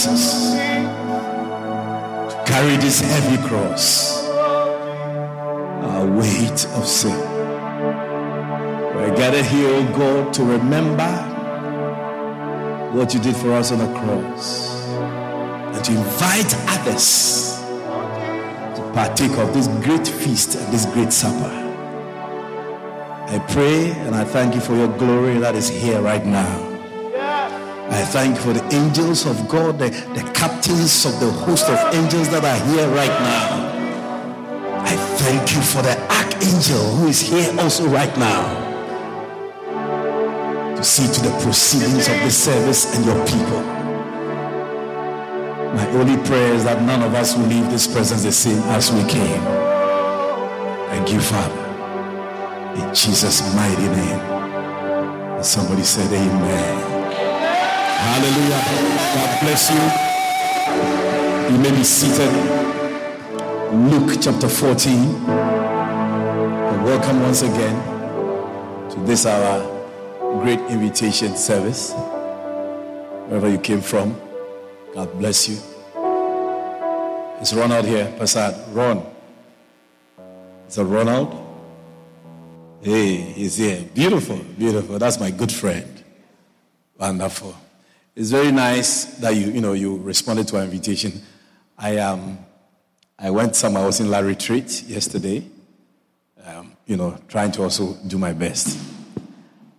Jesus, to carry this heavy cross, our weight of sin. We're gathered here, O oh God, to remember what you did for us on the cross and to invite others to partake of this great feast and this great supper. I pray and I thank you for your glory that is here right now. I thank you for the angels of God, the, the captains of the host of angels that are here right now. I thank you for the archangel who is here also right now to see to the proceedings of the service and your people. My only prayer is that none of us will leave this presence the same as we came. Thank you, Father. In Jesus' mighty name. And somebody said, Amen. Hallelujah. God bless you. You may be seated. Luke chapter 14. And welcome once again to this our great invitation service. Wherever you came from, God bless you. Is Ronald here? Persaud. Ron. Is it Ronald? Hey, he's here. Beautiful, beautiful. That's my good friend. Wonderful. It's very nice that you, you know, you responded to our invitation. I um, I went somewhere. I was in La Retreat yesterday. Um, you know, trying to also do my best,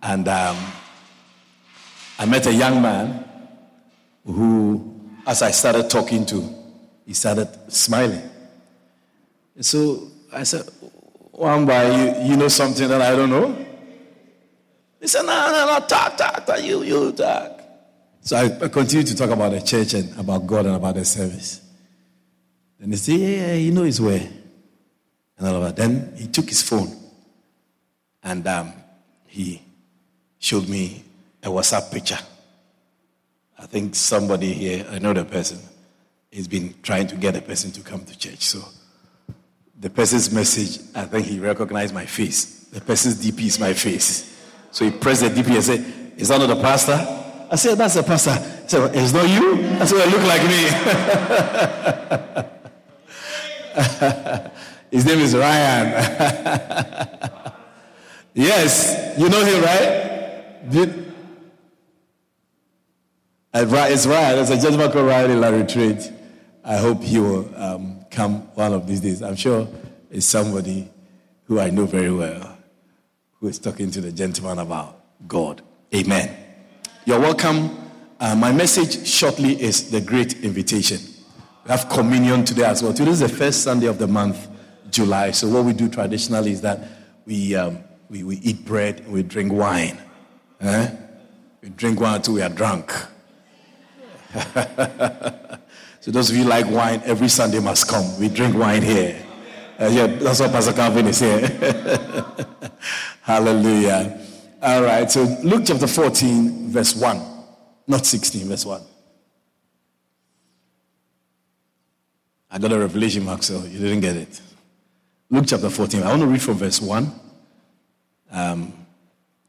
and um, I met a young man who, as I started talking to, he started smiling. So I said, "Wamba, you, you know something that I don't know?" He said, "No, no, no, talk, talk, talk. You, you talk." So I, I continued to talk about the church and about God and about the service. Then he said, Yeah, yeah, you know his way. And all of that. Then he took his phone and um, he showed me a WhatsApp picture. I think somebody here, I know the person, has been trying to get a person to come to church. So the person's message, I think he recognized my face. The person's DP is my face. So he pressed the DP and said, Is that not the pastor? I said, That's the pastor. He said, It's not you? I said, Well, look like me. His name is Ryan. yes, you know him, right? Did, it's Ryan. It's a gentleman called Ryan in La Retreat. I hope he will um, come one of these days. I'm sure it's somebody who I know very well who is talking to the gentleman about God. Amen. You're welcome. Uh, my message shortly is the great invitation. We have communion today as well. Today is the first Sunday of the month, July. So what we do traditionally is that we, um, we, we eat bread and we drink wine. Eh? We drink wine until we are drunk. so those of you like wine, every Sunday must come. We drink wine here. Uh, yeah, that's what Pastor Calvin is here. Hallelujah. All right, so Luke chapter 14, verse 1. Not 16, verse 1. I got a revelation, Maxwell. You didn't get it. Luke chapter 14. I want to read from verse 1 um,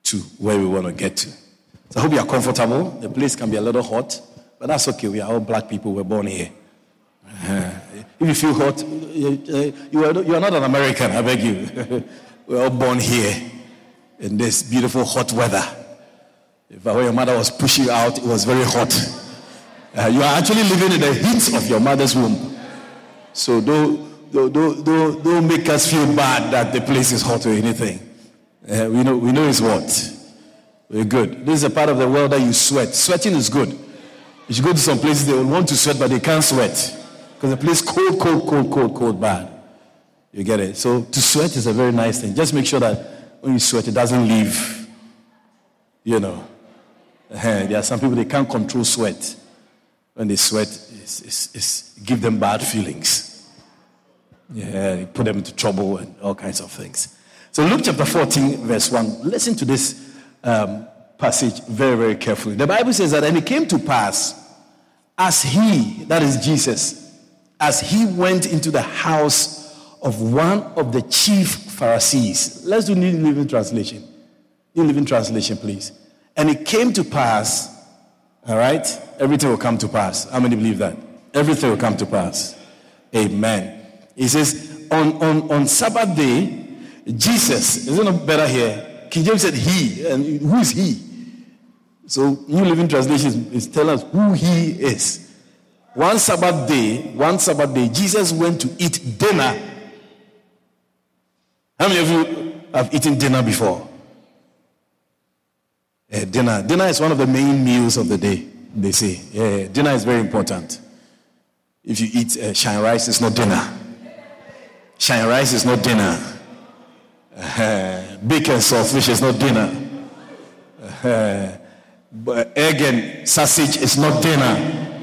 to where we want to get to. So I hope you are comfortable. The place can be a little hot, but that's okay. We are all black people. We're born here. Uh, if you feel hot, are, you are not an American, I beg you. We're all born here in this beautiful hot weather. If your mother was pushing out, it was very hot. Uh, you are actually living in the heat of your mother's womb. So don't, don't, don't, don't make us feel bad that the place is hot or anything. Uh, we, know, we know it's what. We're good. This is a part of the world that you sweat. Sweating is good. If You go to some places they will want to sweat, but they can't sweat. Because the place cold, cold, cold, cold, cold, bad. You get it? So to sweat is a very nice thing. Just make sure that when you sweat, it doesn't leave. You know. There are some people they can't control sweat. When they sweat, it's, it's, it's give them bad feelings. Yeah, put them into trouble and all kinds of things. So Luke chapter 14, verse 1. Listen to this um, passage very, very carefully. The Bible says that, and it came to pass as he, that is Jesus, as he went into the house of one of the chief Pharisees. Let's do New Living Translation. New Living Translation, please. And it came to pass, all right? Everything will come to pass. How many believe that? Everything will come to pass. Amen. He says, on, on, on Sabbath day, Jesus, is it better here? King James said he, and who is he? So New Living Translation is telling us who he is. One Sabbath day, one Sabbath day, Jesus went to eat dinner. How many of you have eaten dinner before? Uh, dinner. Dinner is one of the main meals of the day, they say. Yeah, dinner is very important. If you eat uh, shine rice, it's not dinner. Shine rice is not dinner. Uh, bacon saltfish is not dinner. Uh, but egg and sausage is not dinner.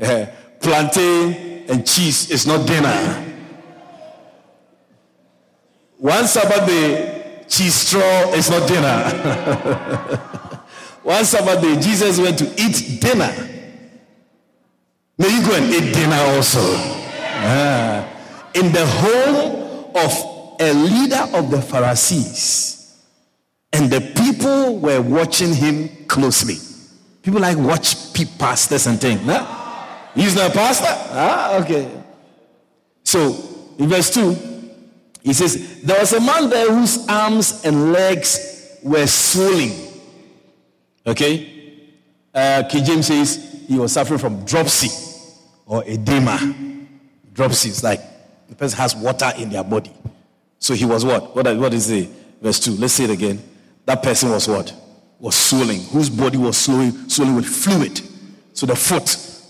uh, plantain and cheese is not dinner. One Sabbath day, cheese straw is not dinner. One Sabbath day, Jesus went to eat dinner. May you go and eat dinner also. Ah. In the home of a leader of the Pharisees. And the people were watching him closely. People like watch pastors and things. He's not a pastor? Ah, okay. So, in verse 2, he says, There was a man there whose arms and legs were swelling. Okay? Uh, King James says he was suffering from dropsy or edema. Dropsy is like the person has water in their body. So he was what? What, what is it? Verse 2. Let's say it again. That person was what? Was swelling. Whose body was swelling, swelling with fluid. So the foot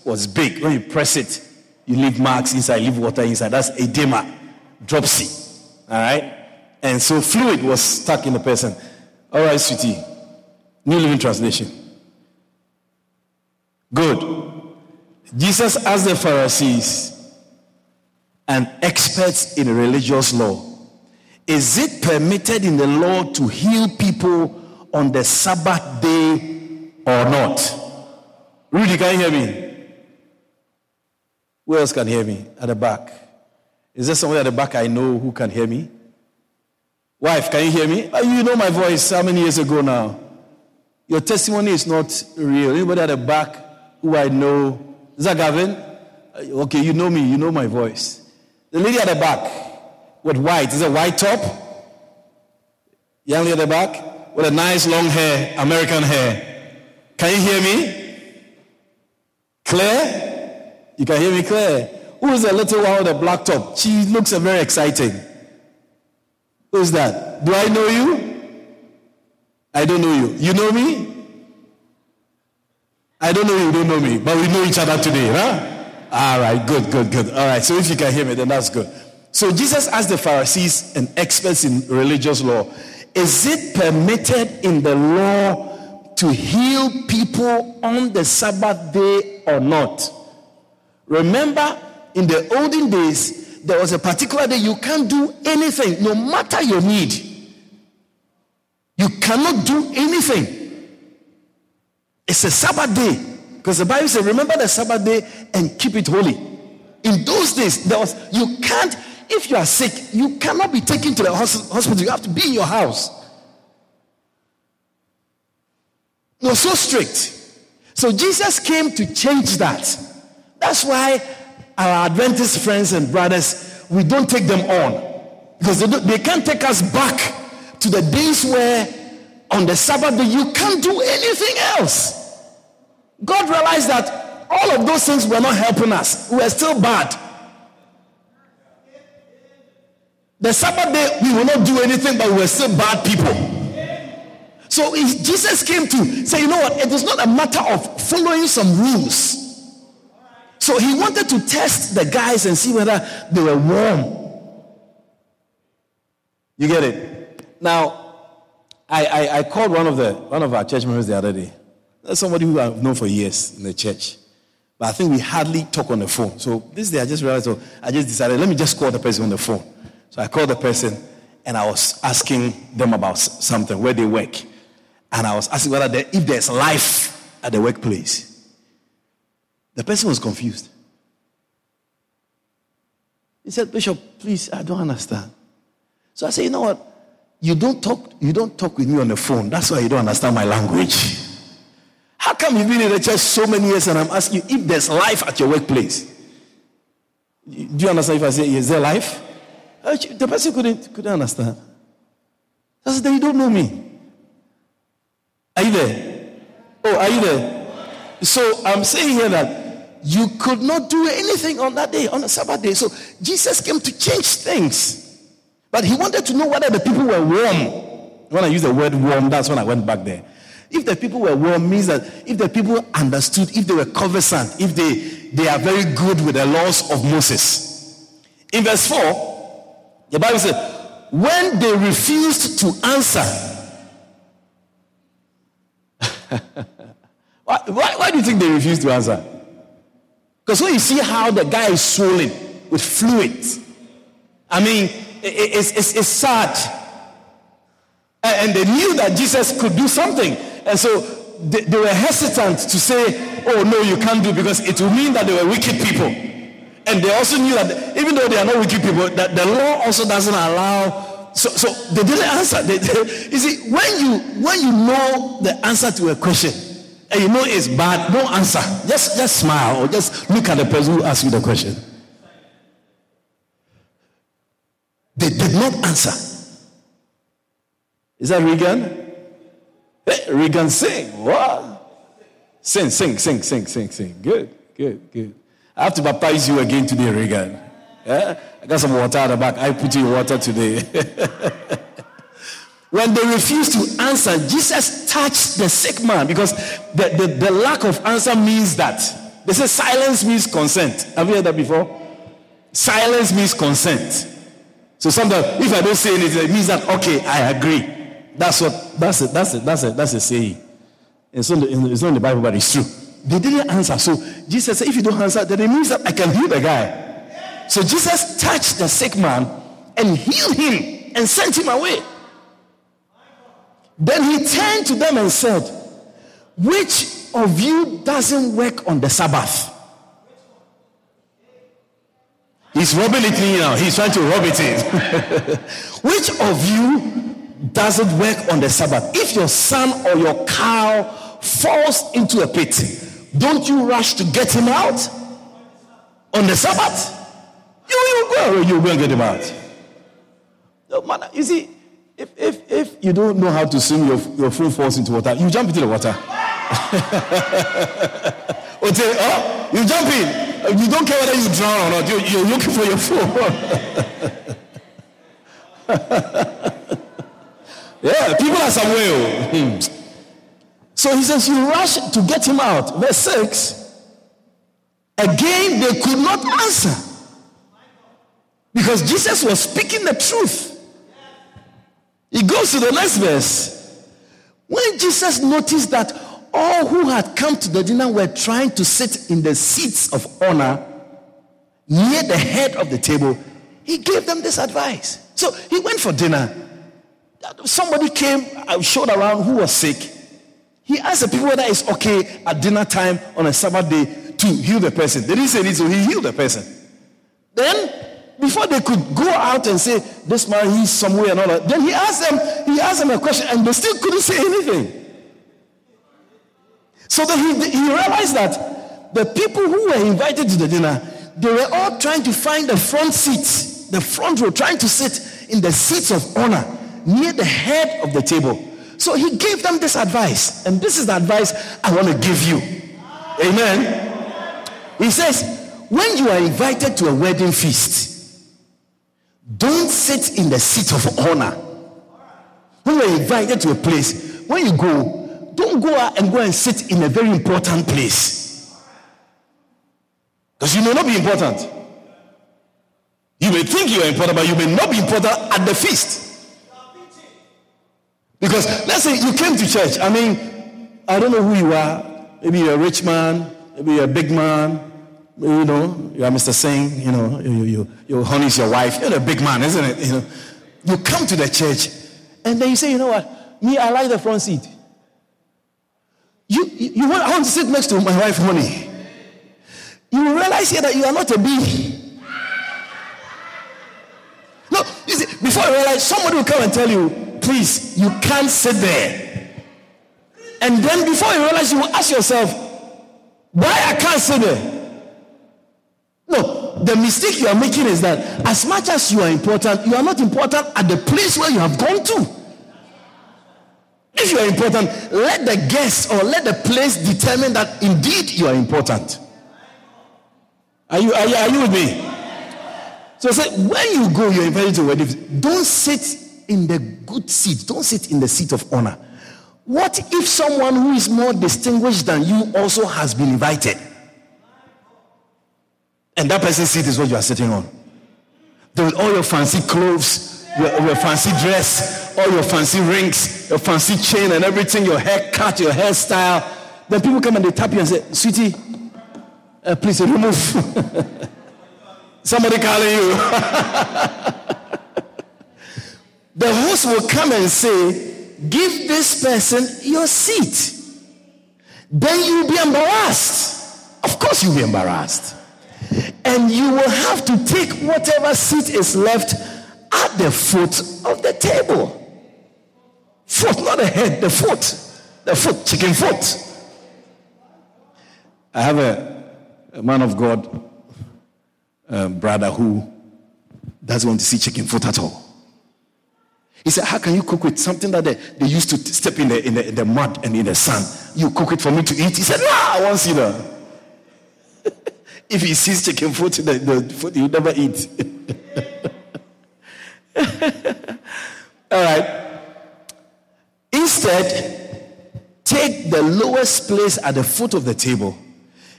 was big. When you press it, you leave marks inside, leave water inside. That's edema, dropsy. All right? And so fluid was stuck in the person. All right, sweetie. New Living Translation. Good. Jesus asked the Pharisees and experts in religious law Is it permitted in the law to heal people on the Sabbath day or not? Rudy, can you hear me? Who else can hear me? At the back. Is there someone at the back I know who can hear me? Wife, can you hear me? Oh, you know my voice how many years ago now? Your testimony is not real. Anybody at the back who I know? Is that Gavin? Uh, okay, you know me, you know my voice. The lady at the back with white, is it white top? Young lady at the back with a nice long hair, American hair. Can you hear me? Claire? You can hear me, clear. Who is a little one with a black top? She looks very exciting. Who's that? Do I know you? I don't know you. You know me? I don't know you, don't know me, but we know each other today, huh? All right, good, good, good. All right, so if you can hear me, then that's good. So Jesus asked the Pharisees and experts in religious law, is it permitted in the law to heal people on the Sabbath day or not? Remember, in the olden days, there was a particular day you can't do anything, no matter your need. You cannot do anything. It's a Sabbath day. Because the Bible says, remember the Sabbath day and keep it holy. In those days, there was you can't, if you are sick, you cannot be taken to the hospital. You have to be in your house. It was so strict. So Jesus came to change that. That's why our Adventist friends and brothers, we don't take them on because they, they can't take us back to the days where on the Sabbath day you can't do anything else. God realized that all of those things were not helping us. We were still bad. The Sabbath day, we will not do anything, but we were still bad people. So if Jesus came to say, you know what? It is not a matter of following some rules. So he wanted to test the guys and see whether they were warm. You get it? Now, I, I, I called one of the one of our church members the other day. That's somebody who I've known for years in the church. But I think we hardly talk on the phone. So this day I just realized, so I just decided, let me just call the person on the phone. So I called the person and I was asking them about something, where they work. And I was asking whether if there's life at the workplace. The person was confused. He said, Bishop, please, I don't understand. So I said, you know what? You don't talk, you don't talk with me on the phone. That's why you don't understand my language. How come you've been in the church so many years and I'm asking you if there's life at your workplace? Do you understand if I say, is there life? Uh, the person couldn't, couldn't understand. I said, you don't know me. Are you there? Oh, are you there? So I'm saying here that you could not do anything on that day, on a Sabbath day. So Jesus came to change things. But he wanted to know whether the people were warm. When I use the word warm, that's when I went back there. If the people were warm, means that if the people understood, if they were conversant, if they, they are very good with the laws of Moses. In verse 4, the Bible says, when they refused to answer, why, why, why, do you think they refused to answer? Because when you see how the guy is swollen with fluid, I mean, it's, it's, it's sad. And they knew that Jesus could do something. And so they, they, were hesitant to say, oh, no, you can't do because it will mean that they were wicked people. And they also knew that even though they are not wicked people, that the law also doesn't allow. So, so they didn't answer. They, they, you see, when you when you know the answer to a question and you know it's bad, don't answer. Just just smile or just look at the person who asked you the question. They did not answer. Is that Regan? Hey, Regan, sing. What? Sing, sing, sing, sing, sing, sing. Good, good, good. I have to baptize you again today, Regan. Yeah? I got some water at the back. I put you in water today. when they refused to answer, Jesus touched the sick man because the, the, the lack of answer means that. They say silence means consent. Have you heard that before? Silence means consent. So sometimes, if I don't say anything, it means that okay, I agree. That's what that's it. That's it. That's it. That's a saying. It's not, the, it's not in the Bible, but it's true. They didn't answer. So Jesus said, if you don't answer, then it means that I can heal the guy. So Jesus touched the sick man and healed him and sent him away. Then he turned to them and said, Which of you doesn't work on the Sabbath? He's rubbing it in now. He's trying to rub it in. Which of you doesn't work on the Sabbath? If your son or your cow falls into a pit, don't you rush to get him out on the Sabbath? You, you go, you go and get him out. No, man, you see, if, if, if you don't know how to swim, your, your phone falls into water, you jump into the water. okay, oh, you jump in. You don't care whether you drown or not. You, you're looking for your phone. yeah, people are somewhere. Hmm. So he says, You rush to get him out. Verse 6. Again, they could not answer. Because Jesus was speaking the truth. He goes to the next verse. When Jesus noticed that all who had come to the dinner were trying to sit in the seats of honor near the head of the table. He gave them this advice. So he went for dinner. Somebody came, I showed around who was sick. He asked the people whether it's okay at dinner time on a Sabbath day to heal the person. They didn't say this, so he healed the person. Then, before they could go out and say, This man, he's somewhere and all that, then he asked them, he asked them a question and they still couldn't say anything. So that he, he realized that the people who were invited to the dinner, they were all trying to find the front seats, the front row, trying to sit in the seats of honor near the head of the table. So he gave them this advice, and this is the advice I want to give you. Amen. He says, when you are invited to a wedding feast, don't sit in the seat of honor. When you are invited to a place, when you go, don't go out and go and sit in a very important place. Because you may not be important. You may think you are important, but you may not be important at the feast. Because let's say you came to church. I mean, I don't know who you are. Maybe you're a rich man, maybe you're a big man, you know, you are Mr. Singh, you know, you, you, your honey's your wife. You're a big man, isn't it? You know, you come to the church and then you say, you know what? Me, I like the front seat. You, you, you want, I want to sit next to my wife, honey. You realize here that you are not a bee. No, you see, before you realize, somebody will come and tell you, please, you can't sit there. And then before you realize, you will ask yourself, why I can't sit there? No, the mistake you are making is that as much as you are important, you are not important at the place where you have gone to. If you are important, let the guest or let the place determine that indeed you are important. Are you, are you, are you with me? So I said, when you go, you're invited to wedding. Don't sit in the good seat. Don't sit in the seat of honor. What if someone who is more distinguished than you also has been invited? And that person's seat is what you are sitting on. With all your fancy clothes, your, your fancy dress, all your fancy rings, your fancy chain and everything, your haircut, your hairstyle. Then people come and they tap you and say, Sweetie, uh, please remove. Somebody calling you. the host will come and say, Give this person your seat. Then you'll be embarrassed. Of course, you'll be embarrassed. And you will have to take whatever seat is left at the foot of the table. Foot, not the head, the foot. The foot, chicken foot. I have a, a man of God brother who doesn't want to see chicken foot at all. He said, How can you cook with something that they, they used to step in the, in, the, in the mud and in the sun? You cook it for me to eat? He said, No, I won't see that. if he sees chicken foot, the, food, he'll never eat. all right. Instead, take the lowest place at the foot of the table.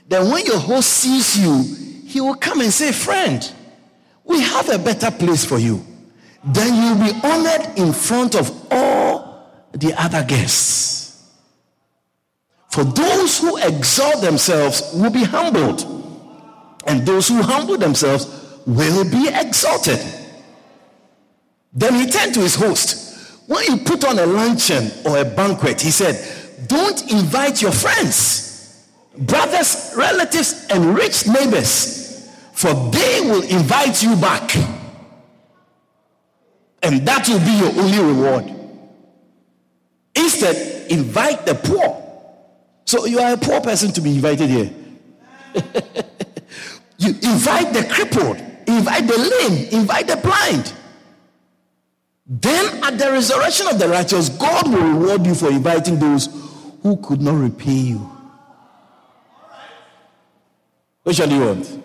Then, when your host sees you, he will come and say, Friend, we have a better place for you. Then you'll be honored in front of all the other guests. For those who exalt themselves will be humbled, and those who humble themselves will be exalted. Then he turned to his host. When you put on a luncheon or a banquet, he said, Don't invite your friends, brothers, relatives, and rich neighbors for they will invite you back. And that will be your only reward. Instead, invite the poor. So you are a poor person to be invited here. you invite the crippled, invite the lame, invite the blind. Then at the resurrection of the righteous, God will reward you for inviting those who could not repay you. What shall you want?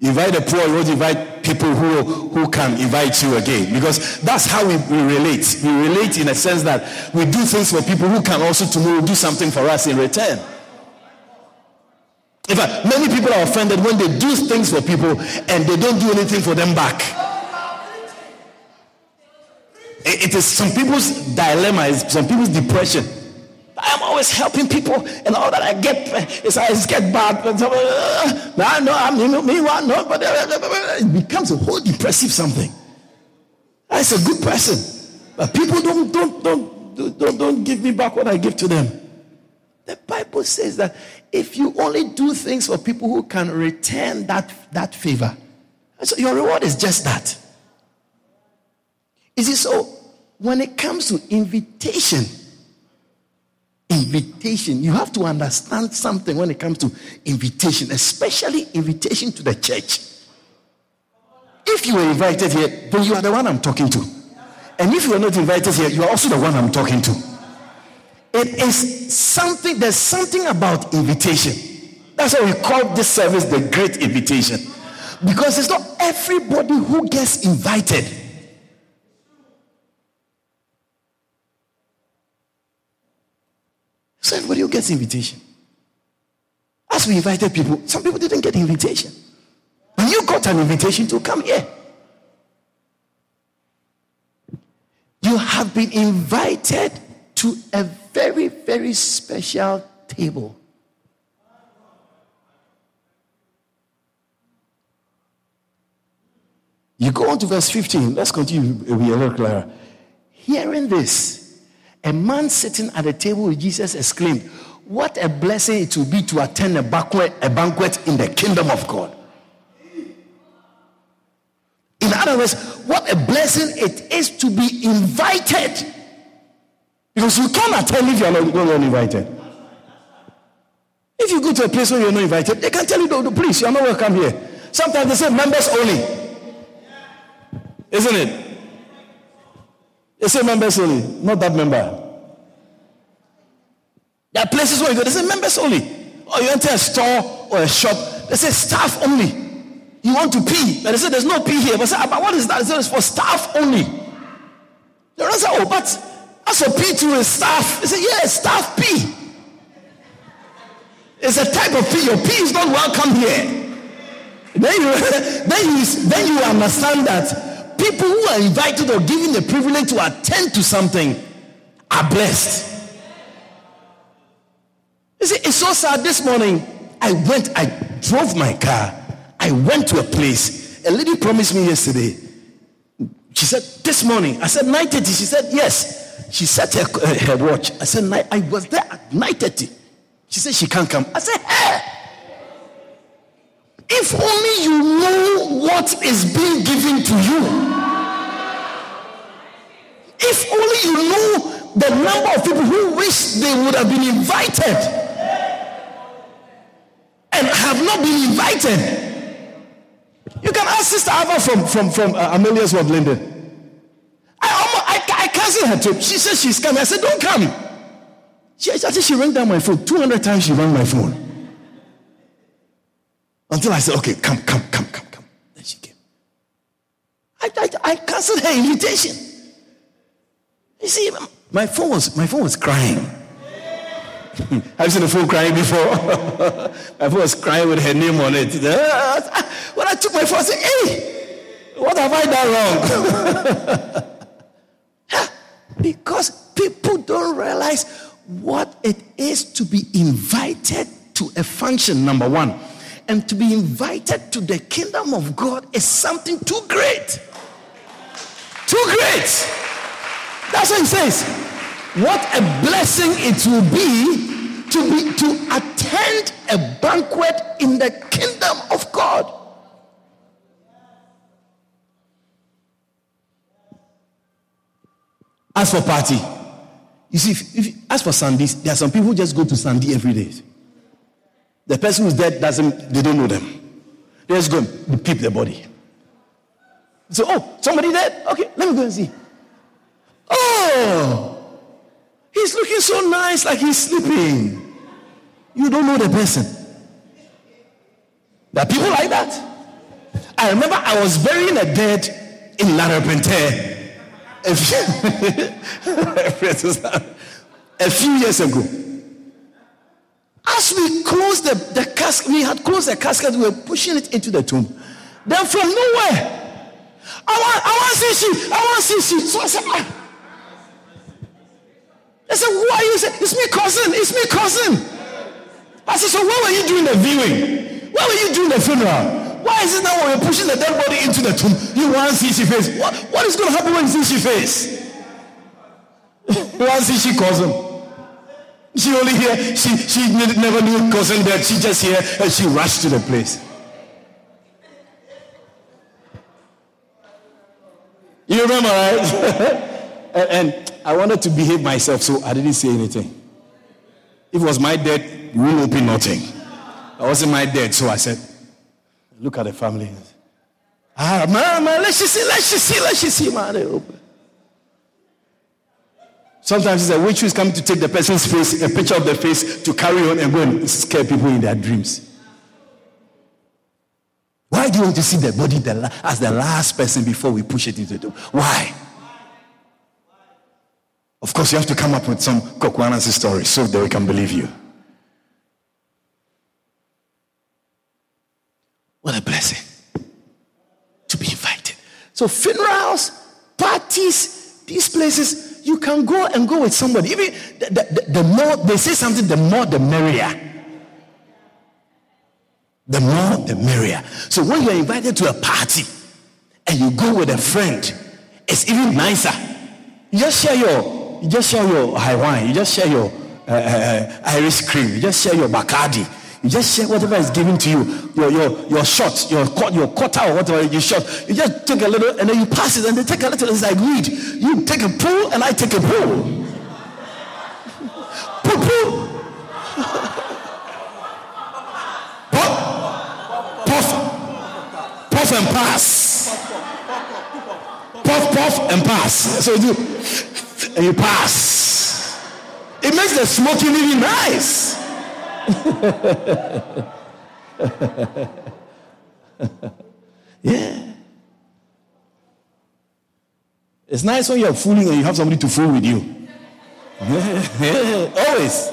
Invite the poor, you won't invite people who, who can invite you again. Because that's how we, we relate. We relate in a sense that we do things for people who can also tomorrow do something for us in return. In fact, many people are offended when they do things for people and they don't do anything for them back. It is some people's dilemma, it's some people's depression I'm always helping people, and all that I get is I get bad. Uh, I know I'm meanwhile, no, but uh, uh, it becomes a whole depressive something. That's a good person, but people don't don't don't don't don't give me back what I give to them. The Bible says that if you only do things for people who can return that that favor, so your reward is just that. Is it so? When it comes to invitation invitation. You have to understand something when it comes to invitation, especially invitation to the church. If you were invited here, then you are the one I'm talking to. And if you are not invited here, you are also the one I'm talking to. It is something, there's something about invitation. That's why we call this service the Great Invitation. Because it's not everybody who gets invited. So everybody who gets invitation. As we invited people, some people didn't get invitation. But you got an invitation to come here. You have been invited to a very, very special table. You go on to verse 15. Let's continue. Be a little clearer. Hearing this, a man sitting at the table with Jesus exclaimed, What a blessing it will be to attend a banquet, a banquet in the kingdom of God. In other words, what a blessing it is to be invited. Because you can't attend if you're not, not invited. If you go to a place where you're not invited, they can tell you, no, please, you're not welcome here. Sometimes they say members only. Isn't it? They say members only, not that member. There are places where you go, they say members only. Or you enter a store or a shop, they say staff only. You want to pee, but they say there's no pee here. But say, ah, but what is that? They say it's for staff only. The answer, oh, but as a P to a staff, they say, yeah, staff P. It's a type of pee. Your P is not welcome here. Then you, then you, then you understand that people who are invited or given the privilege to attend to something are blessed. You see, it's so sad. This morning, I went, I drove my car, I went to a place. A lady promised me yesterday. She said, This morning, I said 9:30. She said, Yes. She set her, her watch. I said, I was there at 9:30. She said she can't come. I said, Hey! If only you know what is being given to you. If only you know the number of people who wish they would have been invited and have not been invited. You can ask Sister Ava from, from, from uh, Amelia's Ward, Linden. Canceled her trip. She said she's coming. I said, don't come. She, think she rang down my phone. 200 times she rang my phone. Until I said, okay, come, come, come, come, come. Then she came. I, I, I canceled her invitation. You see, my phone was, my phone was crying. You seen a phone crying before? my phone was crying with her name on it. When I took my phone, I said, hey, what have I done wrong? Because people don't realize what it is to be invited to a function, number one. And to be invited to the kingdom of God is something too great. Too great. That's what he says. What a blessing it will be to be to attend a banquet in the kingdom of God. As for party, you see, if, if, as for Sundays, there are some people who just go to Sunday every day. The person who's dead doesn't, they don't know them. They just go and keep their body. So, oh, somebody dead? Okay, let me go and see. Oh, he's looking so nice, like he's sleeping. You don't know the person. There are people like that. I remember I was burying a dead in Larapente a few, a few years ago. As we closed the, the casket, we had closed the casket, we were pushing it into the tomb. Then from nowhere, I want, I want to see she, I want to see she. So I said, ah. I said, who are you? Said, it's me cousin, it's me cousin. I said, so why were you doing the viewing? Why were you doing the funeral? Why is it now when you're pushing the dead body into the tomb, you want to see she face? What, what is going to happen when you see she face? you want to see she cousin? She only here, she, she never knew cousin that she just here and she rushed to the place. You remember, right? and, and I wanted to behave myself, so I didn't say anything. If it was my dead, you wouldn't open nothing. I wasn't my dead, so I said, look at the family. Ah, man, let's just see, let's just see, let's just see, man. Sometimes it's a witch who is coming to take the person's face, a picture of the face, to carry on and go and scare people in their dreams. Why do you want to see the body as the last person before we push it into the tomb? Why? Of course, you have to come up with some Kokwanasi story so that we can believe you. What a blessing to be invited. So, funerals, parties, these places, you can go and go with somebody. Even the, the, the more they say something, the more the merrier. The more the merrier. So, when you're invited to a party and you go with a friend, it's even nicer. You just share your you just share your high wine. You just share your uh, uh, uh, Irish cream. You just share your Bacardi. You just share whatever is given to you. Your your your shot, your your quarter or whatever you shot. You just take a little and then you pass it and they take a little. It's like weed. You take a pull and I take a pull. pull pull. puff puff puff and pass. Puff puff and pass. So you and you pass. It makes the smoking even nice. yeah. It's nice when you're fooling and you have somebody to fool with you. Yeah, always.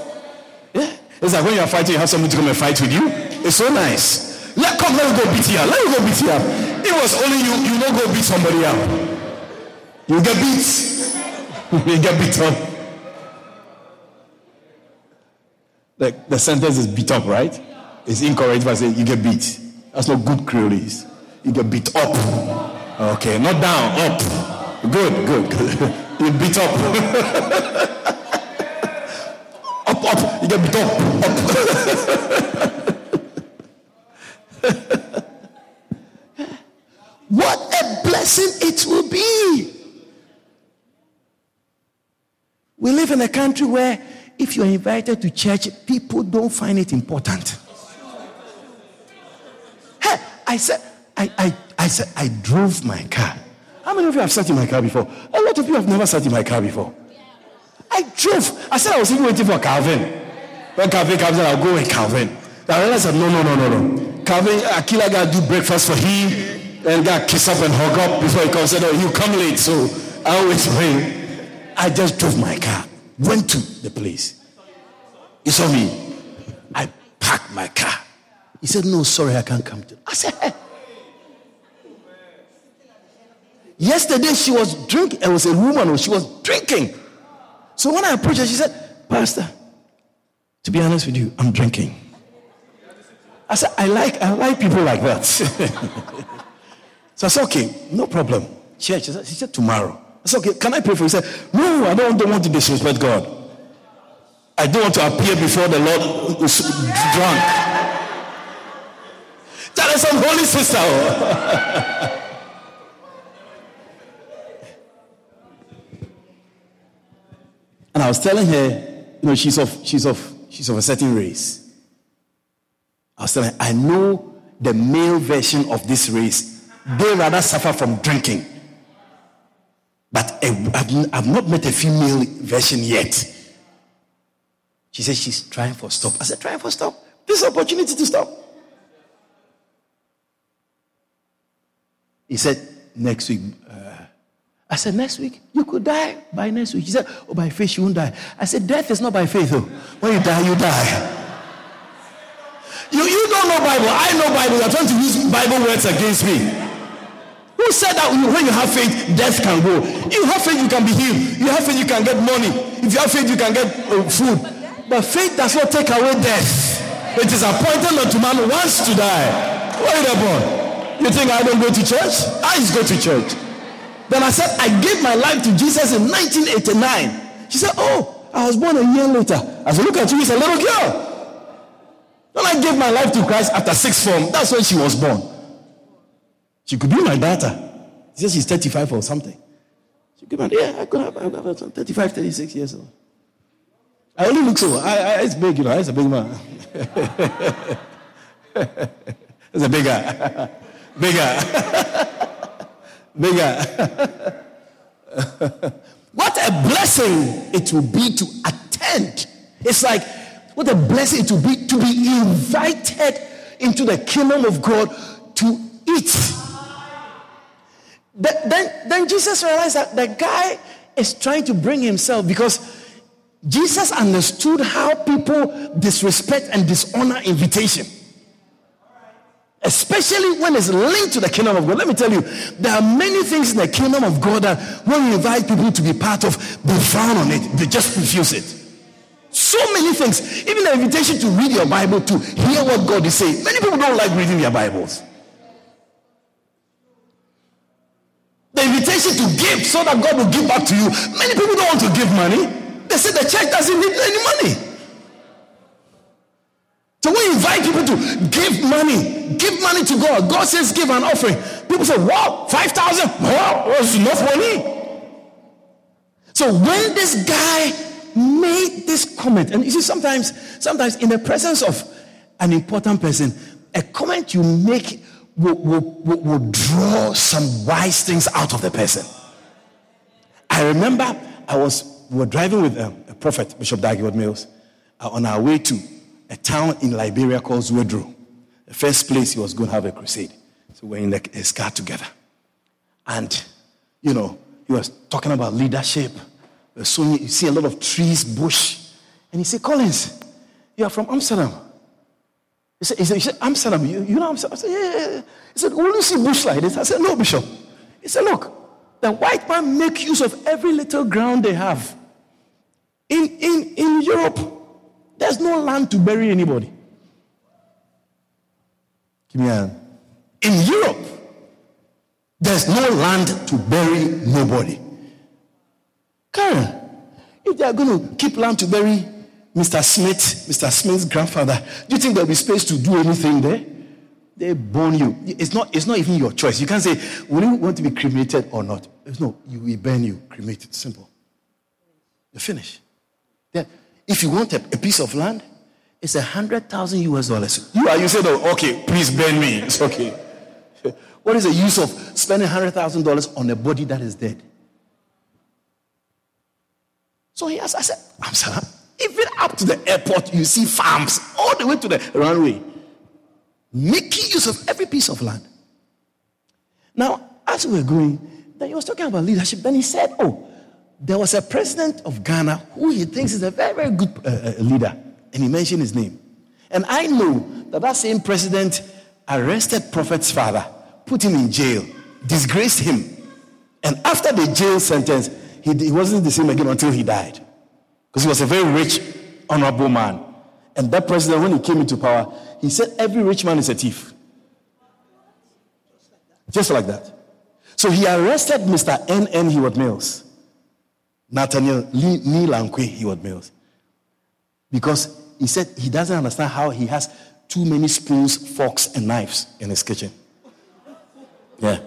Yeah. It's like when you're fighting, you have somebody to come and fight with you. It's so nice. Let come, let me go beat you up. Let me go beat you up. It was only you, you don't go beat somebody up. You get beat. you get beat up. The, the sentence is beat up, right? It's incorrect if I say you get beat. That's not good Creolese. You get beat up. Okay, not down, up. Good, good, good. you beat up. up, up. You get beat up, up. what a blessing it will be we live in a country where if you're invited to church, people don't find it important. Hey, I said, I, I, I said, I drove my car. How many of you have sat in my car before? A lot of you have never sat in my car before. I drove. I said I was even waiting for Calvin. When Calvin comes I'll go with Calvin. I realized no, no, no, no, no. Calvin, Akila got to do breakfast for him and got kiss up and hug up before he comes. Said, oh, you come late, so I always wait. I just drove my car, went to the place. He saw me. I parked my car. He said, No, sorry, I can't come to. I said, hey. Yesterday she was drinking. It was a woman, she was drinking. So when I approached her, she said, Pastor, to be honest with you, I'm drinking. I said, I like, I like people like that. so I said, okay, no problem. She said, she said tomorrow. I said, okay, can I pray for you? He said, no, I don't, don't want to disrespect God. I don't want to appear before the Lord drunk. That is some holy sister. Oh. and I was telling her, you know, she's of she's of she's of a certain race. I was telling her, I know the male version of this race. They rather suffer from drinking but I've not met a female version yet. She said she's trying for stop. I said, trying for stop. This opportunity to stop. He said, next week. Uh, I said, next week? You could die by next week. He said, oh, by faith you won't die. I said, death is not by faith, though. When you die, you die. You, you don't know Bible. I know Bible. You're trying to use Bible words against me. Who said that when you have faith, death can go? You have faith, you can be healed. You have faith, you can get money. If you have faith, you can get uh, food. But faith does not take away death. It is appointed unto man once to die. Wait a. You think I don't go to church? I just go to church. Then I said, I gave my life to Jesus in 1989. She said, Oh, I was born a year later. I said, Look at you, he's a little girl. Then I gave my life to Christ after sixth form. That's when she was born. She could be my daughter. She says she's 35 or something. She could be, yeah, I could have, I could have 35, 36 years old. I only look so. I, I, it's big, you know. It's a big man. it's a bigger, bigger, bigger. what a blessing it will be to attend. It's like what a blessing it will be to be invited into the kingdom of God to eat. Then, then Jesus realized that the guy is trying to bring himself because Jesus understood how people disrespect and dishonor invitation. Especially when it's linked to the kingdom of God. Let me tell you, there are many things in the kingdom of God that when you invite people to be part of, they frown on it. They just refuse it. So many things. Even the invitation to read your Bible, to hear what God is saying. Many people don't like reading their Bibles. The invitation to give so that God will give back to you. Many people don't want to give money. They say the church doesn't need any money. So we invite people to give money. Give money to God. God says give an offering. People say, wow, 5,000? Wow, that's enough money. So when this guy made this comment, and you see, sometimes, sometimes in the presence of an important person, a comment you make will, will, will, draw some wise things out of the person. I remember I was we were driving with um, a prophet, Bishop Dag Heward-Mills, uh, on our way to a town in Liberia called Zwedru. The first place he was going to have a crusade. So we're in the, his car together. And, you know, he was talking about leadership. So you see a lot of trees, bush. And he said, Collins, you are from Amsterdam. He said, he said, he said Amsterdam, you, you know? I said, yeah, yeah, yeah. He said, will you see bush like this? I said, no, Bishop. He said, look, the white man make use of every little ground they have. In, in, in Europe, there's no land to bury anybody. Give me a hand. In Europe, there's no land to bury nobody. Karen, if they are going to keep land to bury Mr. Smith, Mr. Smith's grandfather, do you think there'll be space to do anything there? They burn you. It's not, it's not even your choice. You can't say, will you want to be cremated or not? It's no, you will burn you, cremated. Simple. You finish. Then, if you want a, a piece of land, it's a hundred thousand US dollars. You are you said, oh, okay, please burn me. It's okay. What is the use of spending hundred thousand dollars on a body that is dead? So he asked, I said, I'm sorry. Even up to the airport, you see farms all the way to the runway, making use of every piece of land. Now, as we were going, then he was talking about leadership. Then he said, Oh, there was a president of Ghana who he thinks is a very, very good uh, uh, leader, and he mentioned his name. And I know that that same president arrested Prophet's father, put him in jail, disgraced him. And after the jail sentence, he, he wasn't the same again until he died. Because he was a very rich, honorable man. And that president, when he came into power, he said every rich man is a thief. Just like that. So he arrested Mr. N.N. Heward-Mills. Nathaniel Nilankwe Heward-Mills. Because he said he doesn't understand how he has too many spoons, forks, and knives in his kitchen. Yeah.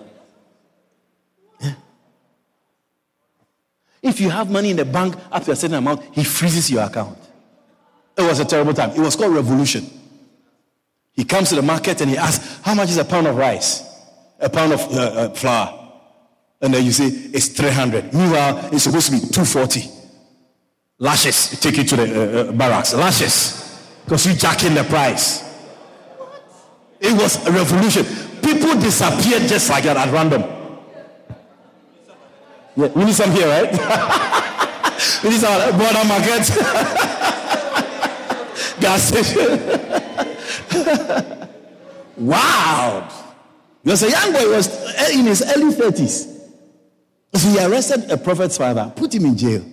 If you have money in the bank up to a certain amount, he freezes your account. It was a terrible time. It was called revolution. He comes to the market and he asks, How much is a pound of rice? A pound of uh, uh, flour? And then you say it's 300. Meanwhile, it's supposed to be 240. Lashes, take it to the uh, uh, barracks. Lashes. Because you jack in the price. It was a revolution. People disappeared just like that at random. Yeah, we need some here, right? we need some uh, border market. Gas station. wow. Because a young boy was eh, in his early 30s. So he arrested a prophet's father, put him in jail,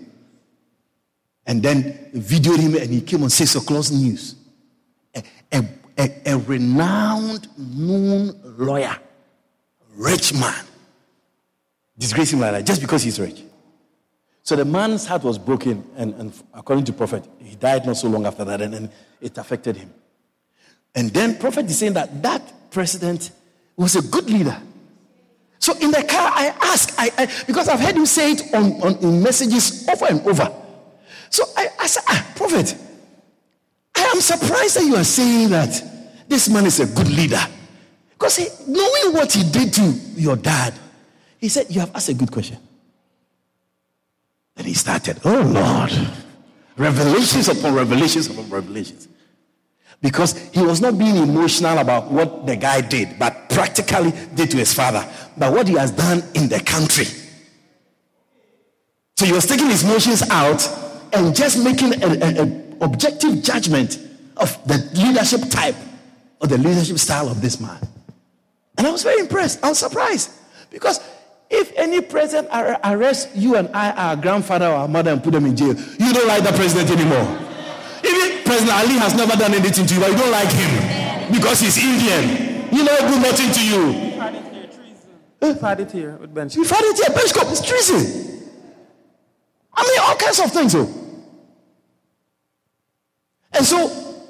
and then videoed him, and he came on six o'clock news. A, a, a, a renowned, known lawyer, rich man, disgrace him like that just because he's rich. So the man's heart was broken, and, and according to prophet, he died not so long after that, and, and it affected him. And then prophet is saying that that president was a good leader. So in the car, I ask, I, I, because I've heard him say it on, on, in messages over and over. So I, I said, ah, Prophet, I am surprised that you are saying that this man is a good leader. Because he, knowing what he did to your dad, he said, You have asked a good question. Then he started, Oh Lord, revelations upon revelations upon revelations. Because he was not being emotional about what the guy did, but practically did to his father, but what he has done in the country. So he was taking his emotions out and just making an objective judgment of the leadership type or the leadership style of this man. And I was very impressed. I was surprised. Because if any president arrests you and I, our grandfather or our mother, and put them in jail, you don't like the president anymore. Even President Ali has never done anything to you, but you don't like him because he's Indian. You know, do nothing to you. We've had it here with bench. We've had it here. Bench It's treason. I mean, all kinds of things. Oh. And so,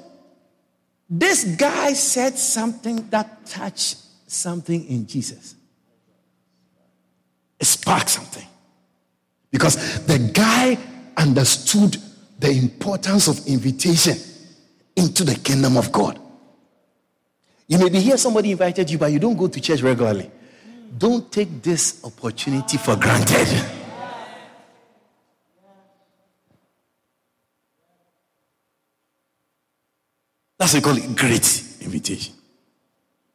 this guy said something that touched something in Jesus. Sparked something. Because the guy understood the importance of invitation into the kingdom of God. You may be here, somebody invited you, but you don't go to church regularly. Don't take this opportunity for granted. That's what we call it great invitation.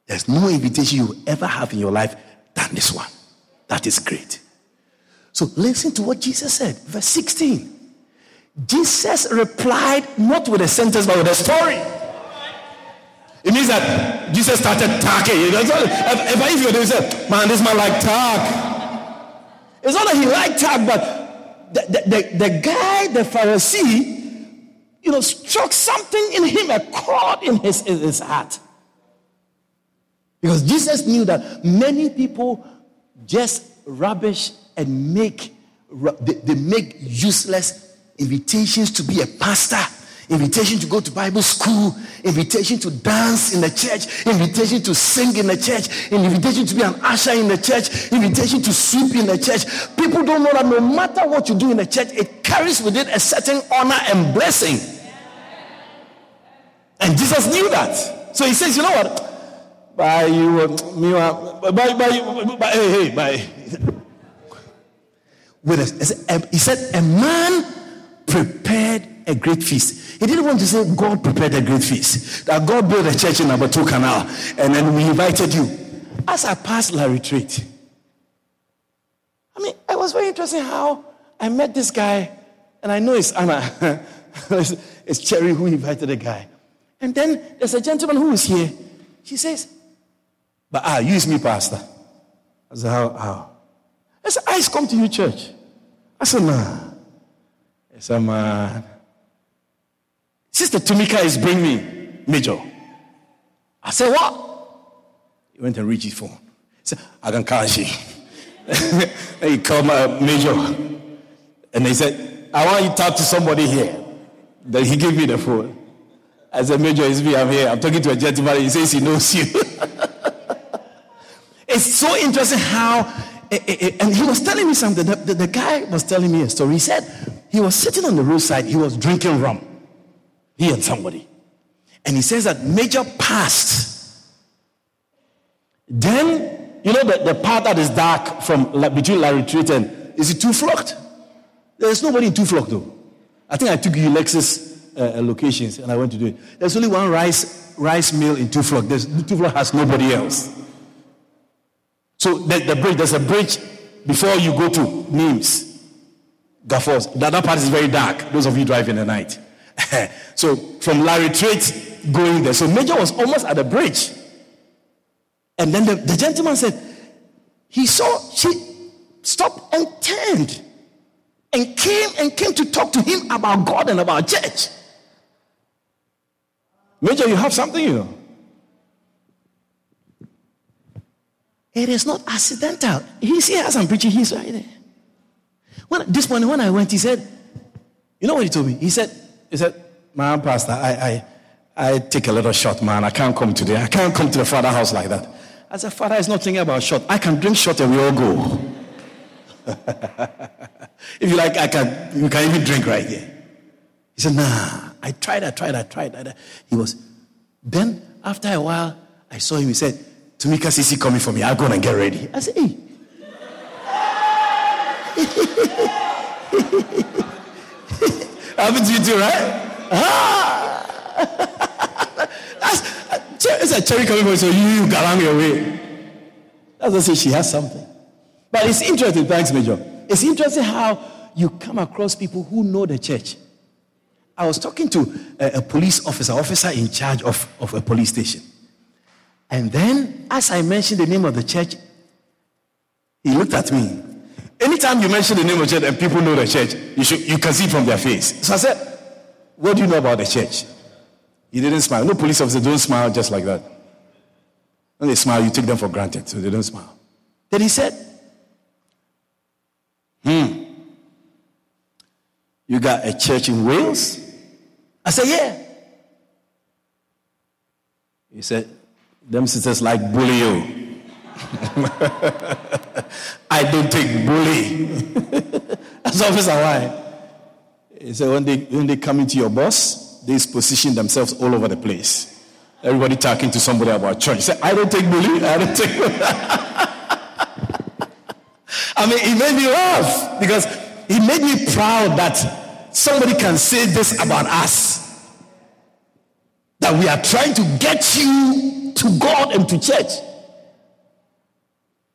There's no invitation you ever have in your life than this one. That is great. So listen to what Jesus said, verse 16. Jesus replied not with a sentence but with a story. It means that Jesus started talking. You know, if, if you say, man, this man like talk. It's not that he liked talk, but the, the, the, the guy, the Pharisee, you know, struck something in him, a chord in his, in his heart. Because Jesus knew that many people just rubbish and make they, make useless invitations to be a pastor invitation to go to bible school invitation to dance in the church invitation to sing in the church invitation to be an usher in the church invitation to sweep in the church people don't know that no matter what you do in the church it carries with it a certain honor and blessing and Jesus knew that. So he says, you know what? By you, uh, me, by, by, by, hey, by. A, he said, a man prepared a great feast. He didn't want to say God prepared a great feast. That God built a church in Abatu Canal, and then we invited you. As I passed La Retraite, I mean, it was very interesting how I met this guy, and I know it's Anna, it's Cherry who invited the guy. And then there's a gentleman who is here. She says, But ah, use me, Pastor. I said, How? how? I said, I come to your church. I said, Nah. I said, Man. Sister Tumika is bringing me, Major. I said, What? He went and reached his phone. He said, I can call you. he called my Major. And he said, I want you to talk to somebody here. Then he gave me the phone. I said, Major, it's me, I'm here. I'm talking to a gentleman. He says he knows you. it's so interesting how, eh, eh, eh, and he was telling me something. The, the, the, guy was telling me a story. He said he was sitting on the roadside, he was drinking rum. He and somebody. And he says that Major passed. Then, you know, the, the part that is dark from between La Retraite and is it Toevlugt? There's nobody in Toevlugt though. I think I took you Lexus uh, locations and I went to do it. There's only one rice rice mill in Toevlugt. There's, Toevlugt has nobody else. So the, the bridge, there's a bridge before you go to Nimes, Gaffors. The other part is very dark. Those of you driving in the night. so from La Retraite going there. So Major was almost at the bridge. And then the, the gentleman said, he saw, she stopped and turned and came and came to talk to him about God and about church. Major, you have something, you know. It is not accidental. He's here as I'm preaching, he's right there. When, this morning, when I went, he said, You know what he told me? He said, He said, Man, Pastor, I, I, I take a little shot, man. I can't come today. I can't come to the father house like that. I said, Father is not thinking about shot. I can drink shot and we all go. if you like, I can, you can even drink right here. He said, Nah. I tried, I tried, I tried. I tried. He was. Then, after a while, I saw him. He said, Tumika Sisi coming for me. I'll go and get ready. I said, hey. Happened to you too, right? Ah. That's, it's a cherry coming for so you, you along your way. That's what say she has something. But it's interesting, thanks, Major. It's interesting how you come across people who know the church. I was talking to a, a police officer, officer in charge of, of a police station. And then, as I mentioned the name of the church, he looked at me. Anytime you mention the name of the church and people know the church, you, should, you can see from their face. So I said, What do you know about the church? He didn't smile. No police officer don't smile just like that. When they smile, you take them for granted, so they don't smile. Then he said, Hmm. You got a church in Wales? I said, Yeah. He said, Them sisters like bully you. I don't take bully. That's obviously why. He said, when they, when they come into your boss, they position themselves all over the place. Everybody talking to somebody about church. He said, I don't take bully. I don't take I mean, it made me laugh because it made me proud that somebody can say this about us. That we are trying to get you to God and to church.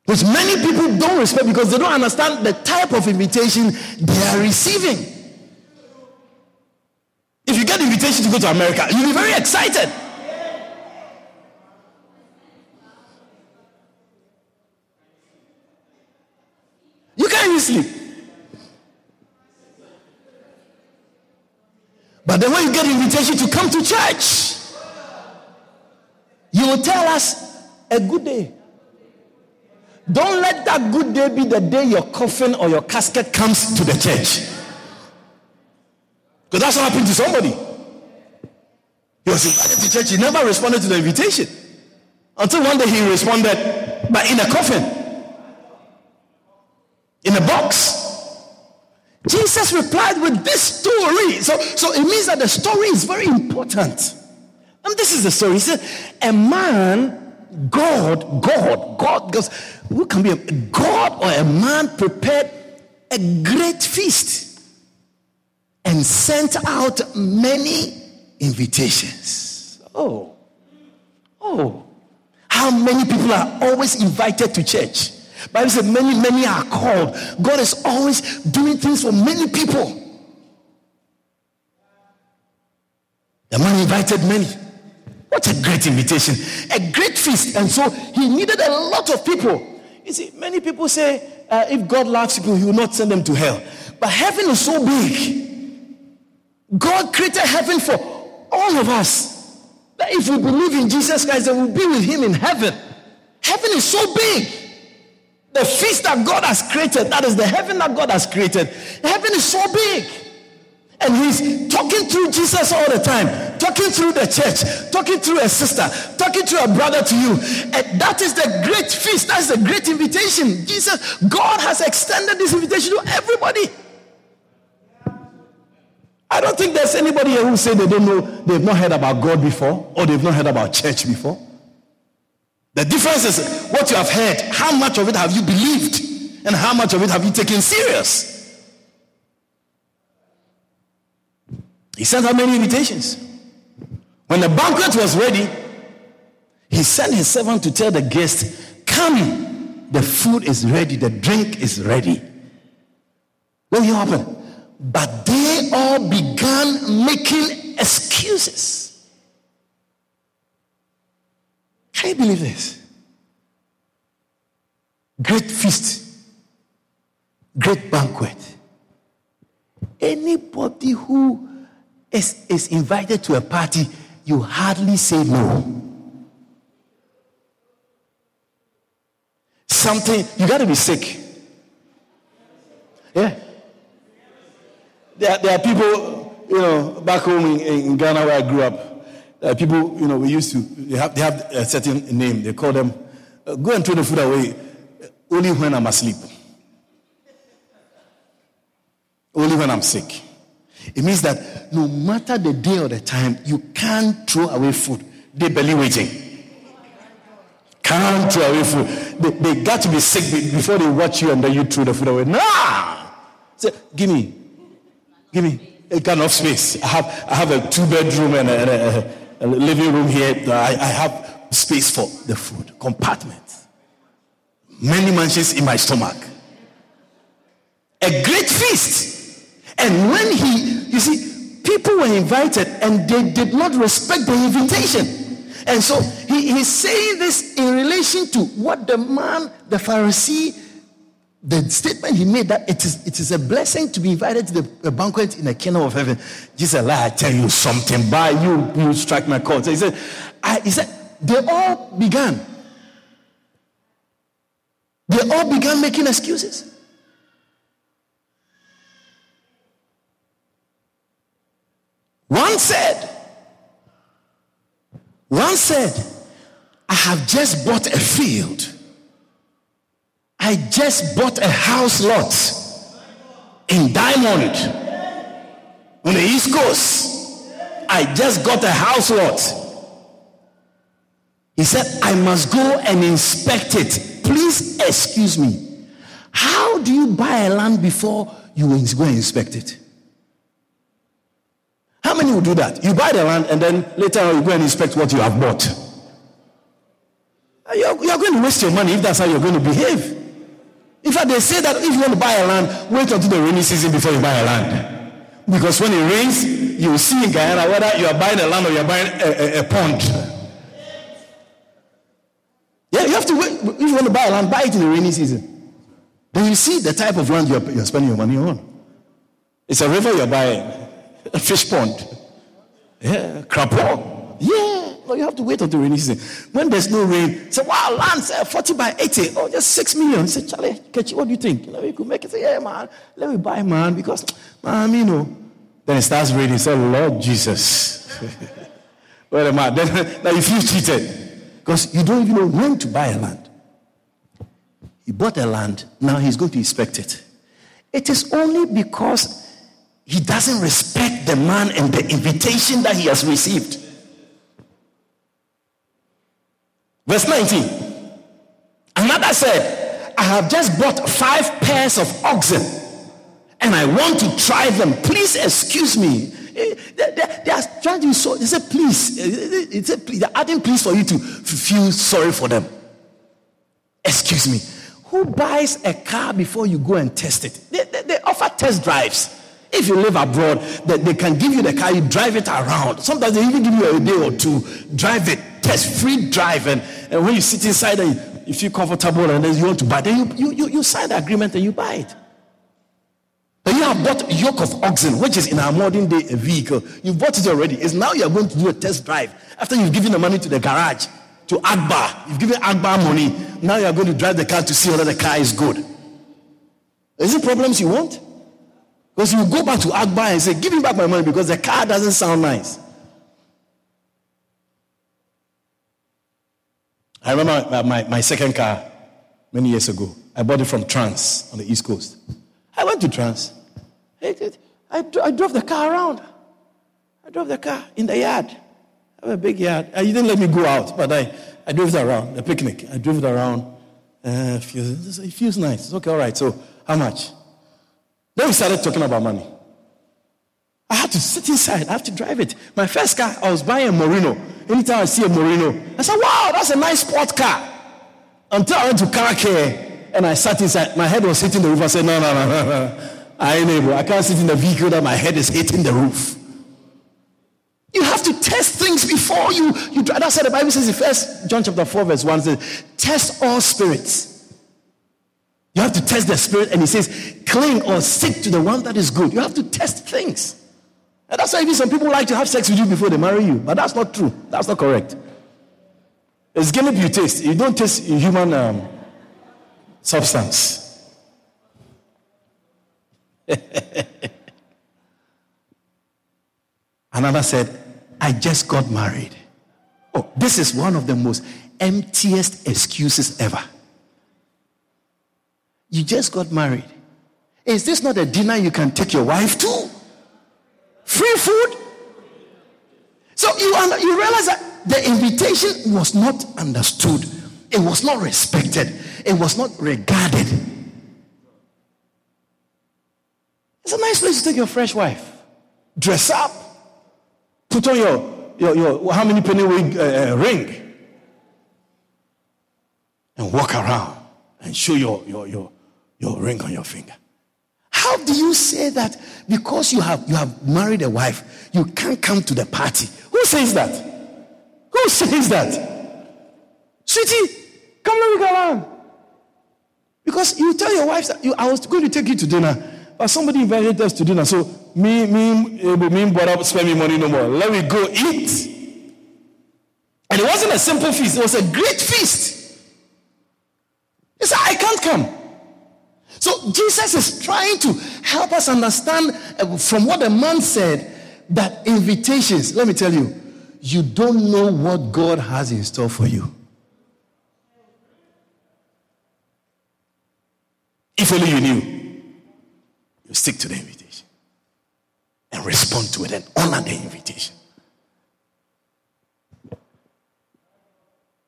Which many people don't respect because they don't understand the type of invitation they are receiving. If you get invitation to go to America, you'll be very excited. You can't even sleep. But then when you get invitation to come to church, you will tell us a good day. Don't let that good day be the day your coffin or your casket comes to the church. Because that's what happened to somebody. He was invited to church, he never responded to the invitation. Until one day he responded, but in a coffin, in a box. Jesus replied with this story. So, so it means that the story is very important. And this is the story. He said, A man, God, God, God, because who can be a God or a man prepared a great feast and sent out many invitations. Oh, oh, how many people are always invited to church? Bible says many, many are called. God is always doing things for many people. The man invited many. What a great invitation. A great feast. And so he needed a lot of people. You see, many people say uh, if God loves people, he will not send them to hell. But heaven is so big. God created heaven for all of us. That if we believe in Jesus Christ, then we'll be with him in heaven. Heaven is so big. The feast that God has created, that is the heaven that God has created. Heaven is so big. And he's talking through Jesus all the time, talking through the church, talking through a sister, talking to a brother to you. And that is the great feast. That's the great invitation. Jesus, God has extended this invitation to everybody. I don't think there's anybody here who say they don't know, they've not heard about God before, or they've not heard about church before. The difference is what you have heard. How much of it have you believed? And how much of it have you taken serious? He sent out many invitations. When the banquet was ready, he sent his servant to tell the guests, Come, the food is ready, the drink is ready. What happened? But they all began making excuses. Can you believe this? Great feast, great banquet. Anybody who is, is invited to a party, you hardly say no. Something, you got to be sick. Yeah. There, there are people, you know, back home in, in Ghana where I grew up. People, you know, we used to, they have, they have a certain name. They call them, uh, go and throw the food away only when I'm asleep. Only when I'm sick. It means that no matter the day or the time, you can't throw away food. They belly waiting. Can't throw away food. They, they got to be sick before they watch you and then you throw the food away. Nah! Say, give me. Give me a kind of space. I have, I have a two bedroom and a, a, a living room here. I, I have space for the food. Compartment. Many mansions in my stomach. A great feast. And when he, you see, people were invited and they did not respect the invitation. And so he, he's saying this in relation to what the man, the Pharisee, the statement he made that it is, it is a blessing to be invited to the banquet in the kingdom of heaven. Jesus I tell you something, by you, you strike my chord. So he said, I, he said, they all began. They all began making excuses. One said, one said, I have just bought a field. I just bought a house lot in Diamond on the East Coast. I just got a house lot. He said, I must go and inspect it. Please excuse me. How do you buy a land before you go and inspect it? How many will do that? You buy the land and then later on you go and inspect what you have bought. Uh, you're, you're going to waste your money if that's how you're going to behave. In fact, they say that if you want to buy a land, wait until the rainy season before you buy a land. Because when it rains, you will see in Guyana whether you are buying a land or you're buying a, a, a pond. Yeah, you have to wait. If you want to buy a land, buy it in the rainy season. Then you see the type of land you're, you're spending your money on. It's a river you're buying a fish pond. Yeah, crab pond. Yeah, no, you have to wait until rainy season. When there's no rain, say, wow, land, uh, 40 by 80. Oh, just 6 million. Say, Charlie, Kechi, what do you think? You know, we could make it. Say, yeah, man, let me buy, man, because, man, you know. Then it starts raining. Say, Lord Jesus. Wait a minute. Then, now you feel cheated because you don't even know when to buy a land. He bought a land, now he's going to inspect it. It is only because he doesn't respect the man and the invitation that he has received. Verse 19. Another said, I have just bought five pairs of oxen and I want to try them. Please excuse me. Eh, they, they, they are trying to so they said please. Eh, eh, it's a please. They're adding please for you to feel sorry for them. Excuse me. Who buys a car before you go and test it? They, they, they offer test drives. If you live abroad, they, they can give you the car, you drive it around. Sometimes they even give you a day or two, drive it, test free drive. And, and when you sit inside and you feel comfortable and then you want to buy, then you, you, you, you sign the agreement and you buy it. But you have bought yoke of oxen, which is in our modern day vehicle. You've bought it already. It's now you're going to do a test drive. After you've given the money to the garage, to Agba, you've given Agba money. Now you're going to drive the car to see whether the car is good. Is it problems you want? Because you go back to Agba and say, Give me back my money because the car doesn't sound nice. I remember my, my, my, second car many years ago. I bought it from Trans on the East Coast. I went to Trans. I, I, I drove the car around. I drove the car in the yard. I have a big yard. You didn't let me go out, but I, I drove it around, the picnic. I drove it around. Uh, it, feels, it feels nice. It's okay, all right. So, how much? Then we started talking about money. I had to sit inside. I have to drive it. My first car, I was buying a Moreno. Anytime I see a Moreno, I said, wow, that's a nice sport car. Until I went to car care and I sat inside. My head was hitting the roof. I said, no, no, no, no, no. I ain't able. I can't sit in the vehicle that my head is hitting the roof. You have to test things before you, you drive. That's what the Bible says in First John chapter 4, verse 1 says, test all spirits you have to test the spirit, and he says, cling or stick to the one that is good. You have to test things. And that's why even some people like to have sex with you before they marry you. But that's not true. That's not correct. It's gonna you taste. You don't taste human um, substance. Another said, I just got married. Oh, this is one of the most emptiest excuses ever. You just got married. Is this not a dinner you can take your wife to? Free food? So you, you realize that the invitation was not understood, it was not respected, it was not regarded. It's a nice place to take your fresh wife. Dress up. Put on your, your, your how many penny wig, uh, uh, ring. And walk around and show your, your, your, your ring on your finger. How do you say that because you have, you have married a wife, you can't come to the party? Who says that? Who says that? Sweetie, come let me go around. Because you tell your wife that you, I was going to take you to dinner, but somebody invited us to dinner. So me, me, eh, me, me, up me money no more. Let me go eat. And it wasn't a simple feast, it was a great feast. He said, I can't come. So Jesus is trying to help us understand uh, from what the man said that invitations, let me tell you, you don't know what God has in store for you. If only you knew, you stick to the invitation and respond to it and honor the invitation.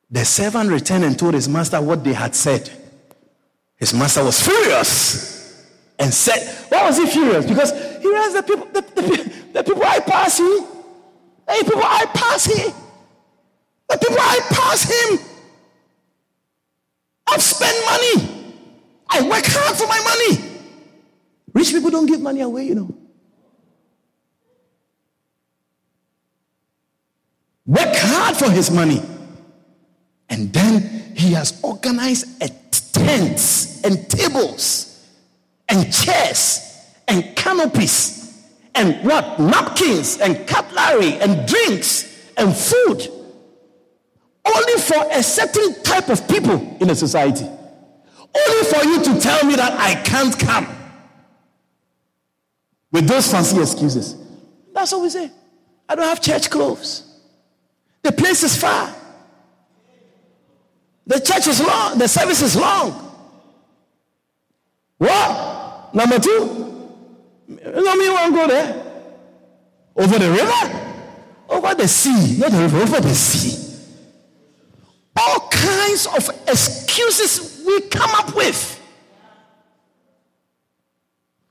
The servant returned and told his master what they had said. His master was furious and said, Why was he furious? Because he realized the people, the, the, the people I pass here, the people I pass here, the people I pass him, I've spent money. I work hard for my money. Rich people don't give money away, you know. Work hard for his money. And then he has organized a tents and tables and chairs and canopies and what? Napkins and cutlery and drinks and food. Only for a certain type of people in a society. Only for you to tell me that I can't come. With those fancy excuses. That's what we say. I don't have church clothes. The place is far. The church is long. The service is long. What? Number two? Know me want to go there? Over the river? Over the sea. Not the river, over the sea. All kinds of excuses we come up with.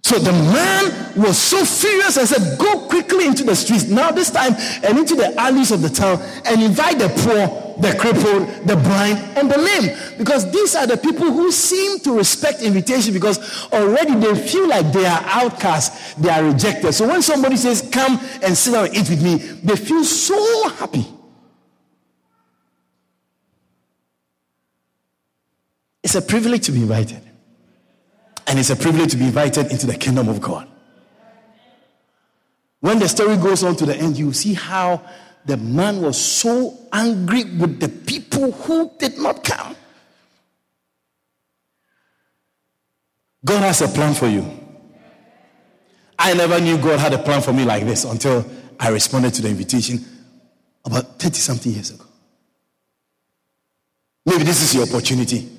So the man was so furious and said, Go quickly into the streets. Now, this time, and into the alleys of the town and invite the poor, the crippled, the blind, and the lame. Because these are the people who seem to respect invitation because already they feel like they are outcasts, they are rejected. So when somebody says, Come and sit down and eat with me, they feel so happy. It's a privilege to be invited. And it's a privilege to be invited into the kingdom of God. When the story goes on to the end, you see how the man was so angry with the people who did not come. God has a plan for you. I never knew God had a plan for me like this until I responded to the invitation about 30 something years ago. Maybe this is your opportunity.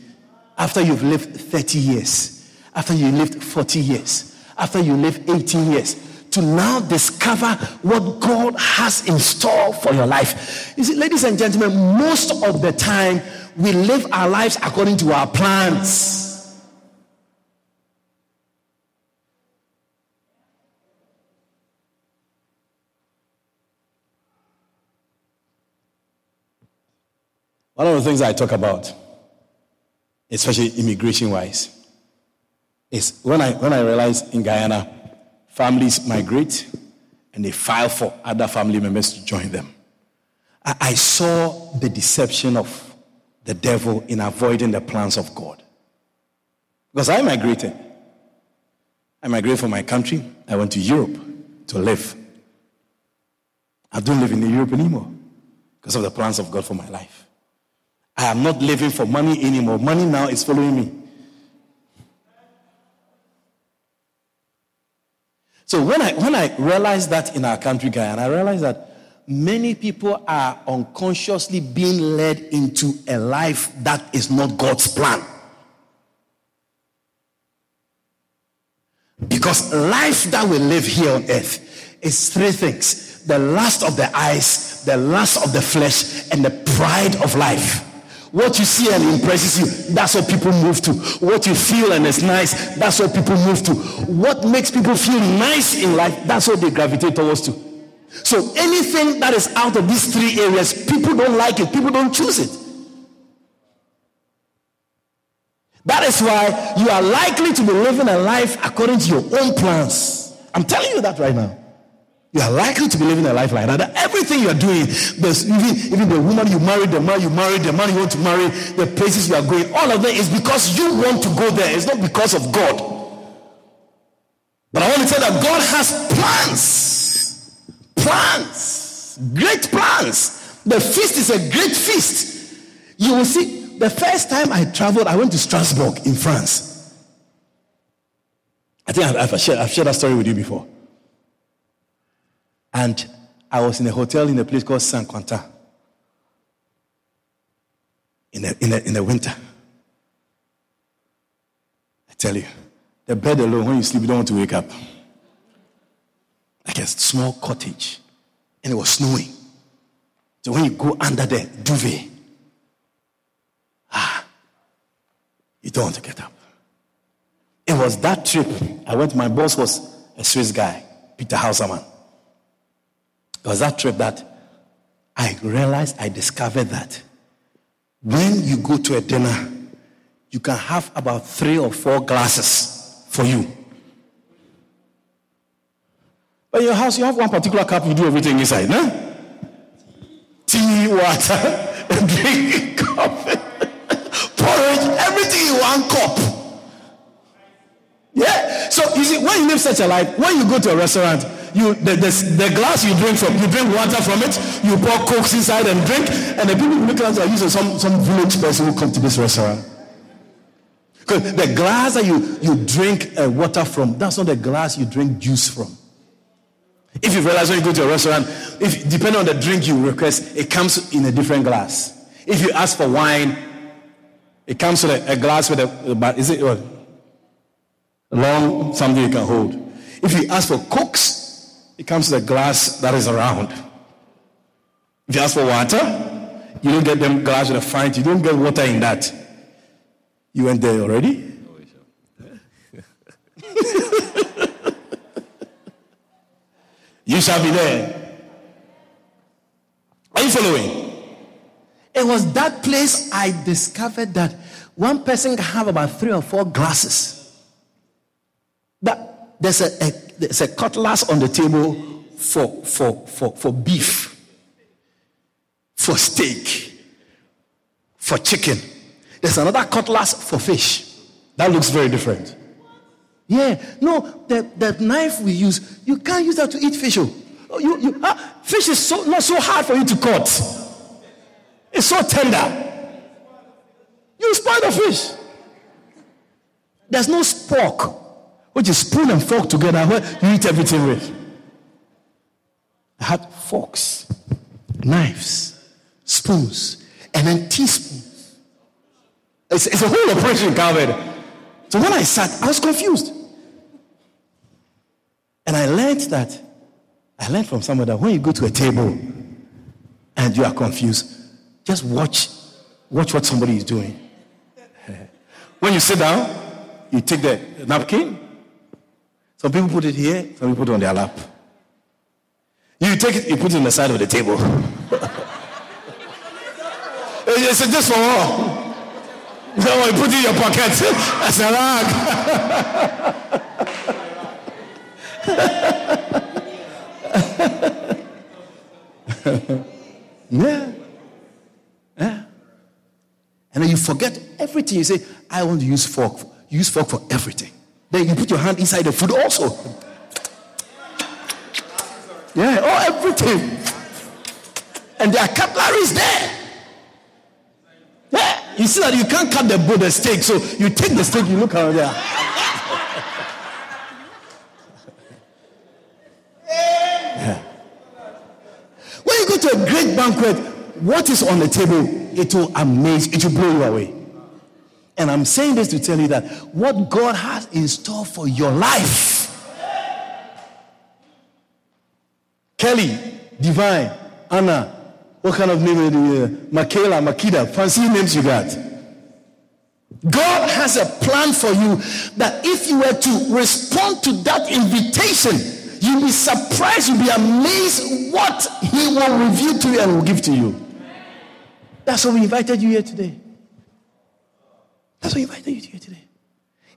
After you've lived 30 years, after you lived 40 years, after you lived 18 years, to now discover what God has in store for your life. You see, ladies and gentlemen, most of the time we live our lives according to our plans. One of the things I talk about, especially immigration wise, is when I, when I realized in Guyana, families migrate and they file for other family members to join them. I, I saw the deception of the devil in avoiding the plans of God. Because I migrated. I migrated from my country. I went to Europe to live. I don't live in Europe anymore because of the plans of God for my life. I am not living for money anymore. Money now is following me. So when I when I realized that in our country, guy, and I realized that many people are unconsciously being led into a life that is not God's plan. Because life that we live here on earth is three things the lust of the eyes, the lust of the flesh, and the pride of life. What you see and impresses you, that's what people move to. What you feel and it's nice, that's what people move to. What makes people feel nice in life, that's what they gravitate towards to. So anything that is out of these three areas, people don't like it, people don't choose it. That is why you are likely to be living a life according to your own plans. I'm telling you that right now. You are likely to be living a life like that. Everything you are doing, even, even the woman you married, the man you married, the man you want to marry, the places you are going, all of that is because you want to go there. It's not because of God. But I want to tell that God has plans. Plans. Great plans. The feast is a great feast. You will see, the first time I traveled, I went to Strasbourg in France. I think I've, I've, shared, I've shared that story with you before. And I was in a hotel in a place called Saint Quentin in the, in, the, in the winter. I tell you, the bed alone, when you sleep, you don't want to wake up. Like a small cottage. And it was snowing. So when you go under the duvet, ah, you don't want to get up. It was that trip I went, my boss was a Swiss guy, Peter Hausermann. It was that trip that I realized, I discovered that when you go to a dinner, you can have about three or four glasses for you. But in your house, you have one particular cup, you do everything inside, no? Tea, water, drink, coffee, porridge, everything in one cup. Yeah? So you see, when you live such a life, when you go to a restaurant, you the, the, the, glass you drink from, you drink water from it, you pour cokes inside and drink, and the people look at are using some, some village person who come to this restaurant. Because the glass that you, you drink uh, water from, that's not the glass you drink juice from. If you realize when you go to a restaurant, if depending on the drink you request, it comes in a different glass. If you ask for wine, it comes with a, a glass with a, is it what? long something you can hold. If you ask for cokes, it comes to a glass that is around. If you ask for water, you don't get them glass with a fine. You don't get water in that. You went there already? you shall be there. Are you following? It was that place I discovered that one person can have about three or four glasses. That there's a, a there's a cutlass on the table for, for, for, for beef, for steak, for chicken. There's another cutlass for fish. That looks very different. Yeah, no, that, the knife we use, you can't use that to eat fish. Oh, you, you, ah, fish is so, not so hard for you to cut. It's so tender. You spoil the fish. There's no spork which is spoon and fork together where you eat everything with. I had forks, knives, spoons, and then teaspoons. It's, it's a whole operation covered. So when I sat, I was confused. And I learned that, I learned from somebody that when you go to a table and you are confused, just watch, watch what somebody is doing. When you sit down, you take the napkin, some people put it here, some people put it on their lap. You take it, you put it on the side of the table. it's just for all. So you put it in your pocket as a rag. yeah. Yeah. And then you forget everything. You say, I want to use fork. Use fork for everything. Then you put your hand inside the food also. Yeah, oh, everything. And there are cutleries there. Yeah, you see that you can't cut the, the steak, so you take the steak, you look around there. Yeah. When you go to a great banquet, what is on the table, it will amaze, it will blow you away. And I'm saying this to tell you that what God has in store for your life. Kelly, Divine, Anna, What kind of name do you uh, Michaela, Makida, fancy names you got? God has a plan for you that if you were to respond to that invitation, you'll be surprised, you'll be amazed what He will reveal to you and will give to you. That's why we invited you here today. That's why we invited you here today.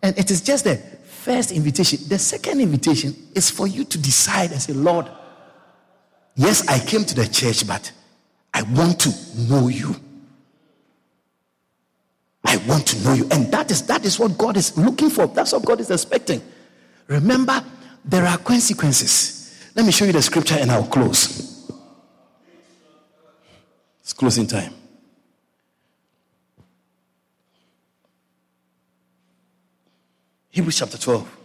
And it is just the first invitation. The second invitation is for you to decide and say, Lord, yes, I came to the church, but I want to know you. I want to know you. And that is that is what God is looking for. That's what God is expecting. Remember, there are consequences. Let me show you the scripture and I'll close. It's closing time. Hebrews chapter 12.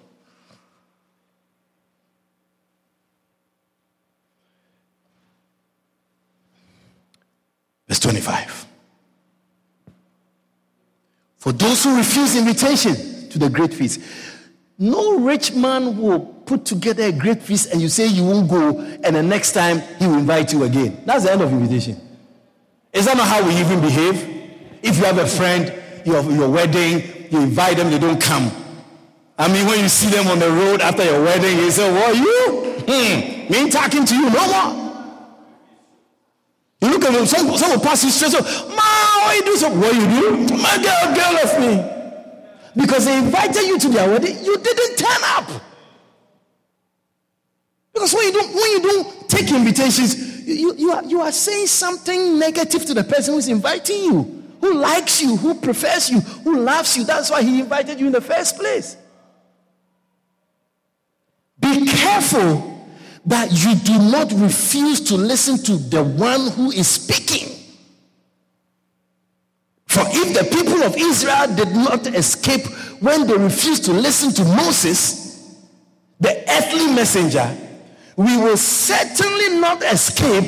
Verse 25. For those who refuse invitation to the great feast, no rich man will put together a great feast and you say you won't go, and the next time he will invite you again. That's the end of invitation. Is that not how we even behave? If you have a friend, your, your wedding, you invite them, they don't come. I mean, when you see them on the road after your wedding, you say, What, are you? Hmm, me ain't talking to you no more. You look at them, some, some will pass you straight, so, Ma, why you do so? What you do? My girl, girl of me. Because they invited you to their wedding, you didn't turn up. Because when you don't, when you don't take invitations, you, you, are, you are saying something negative to the person who's inviting you, who likes you, who prefers you, who loves you. That's why he invited you in the first place. Be careful that you do not refuse to listen to the one who is speaking. For if the people of Israel did not escape when they refused to listen to Moses, the earthly messenger, we will certainly not escape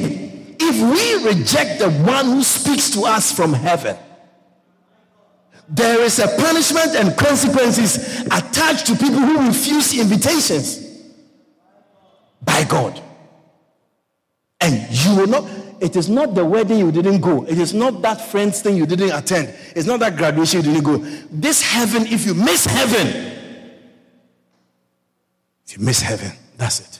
if we reject the one who speaks to us from heaven. There is a punishment and consequences attached to people who refuse invitations by God. And you will not it is not the wedding you didn't go. It is not that friend's thing you didn't attend. It's not that graduation you didn't go. This heaven, if you miss heaven, if you miss heaven, that's it.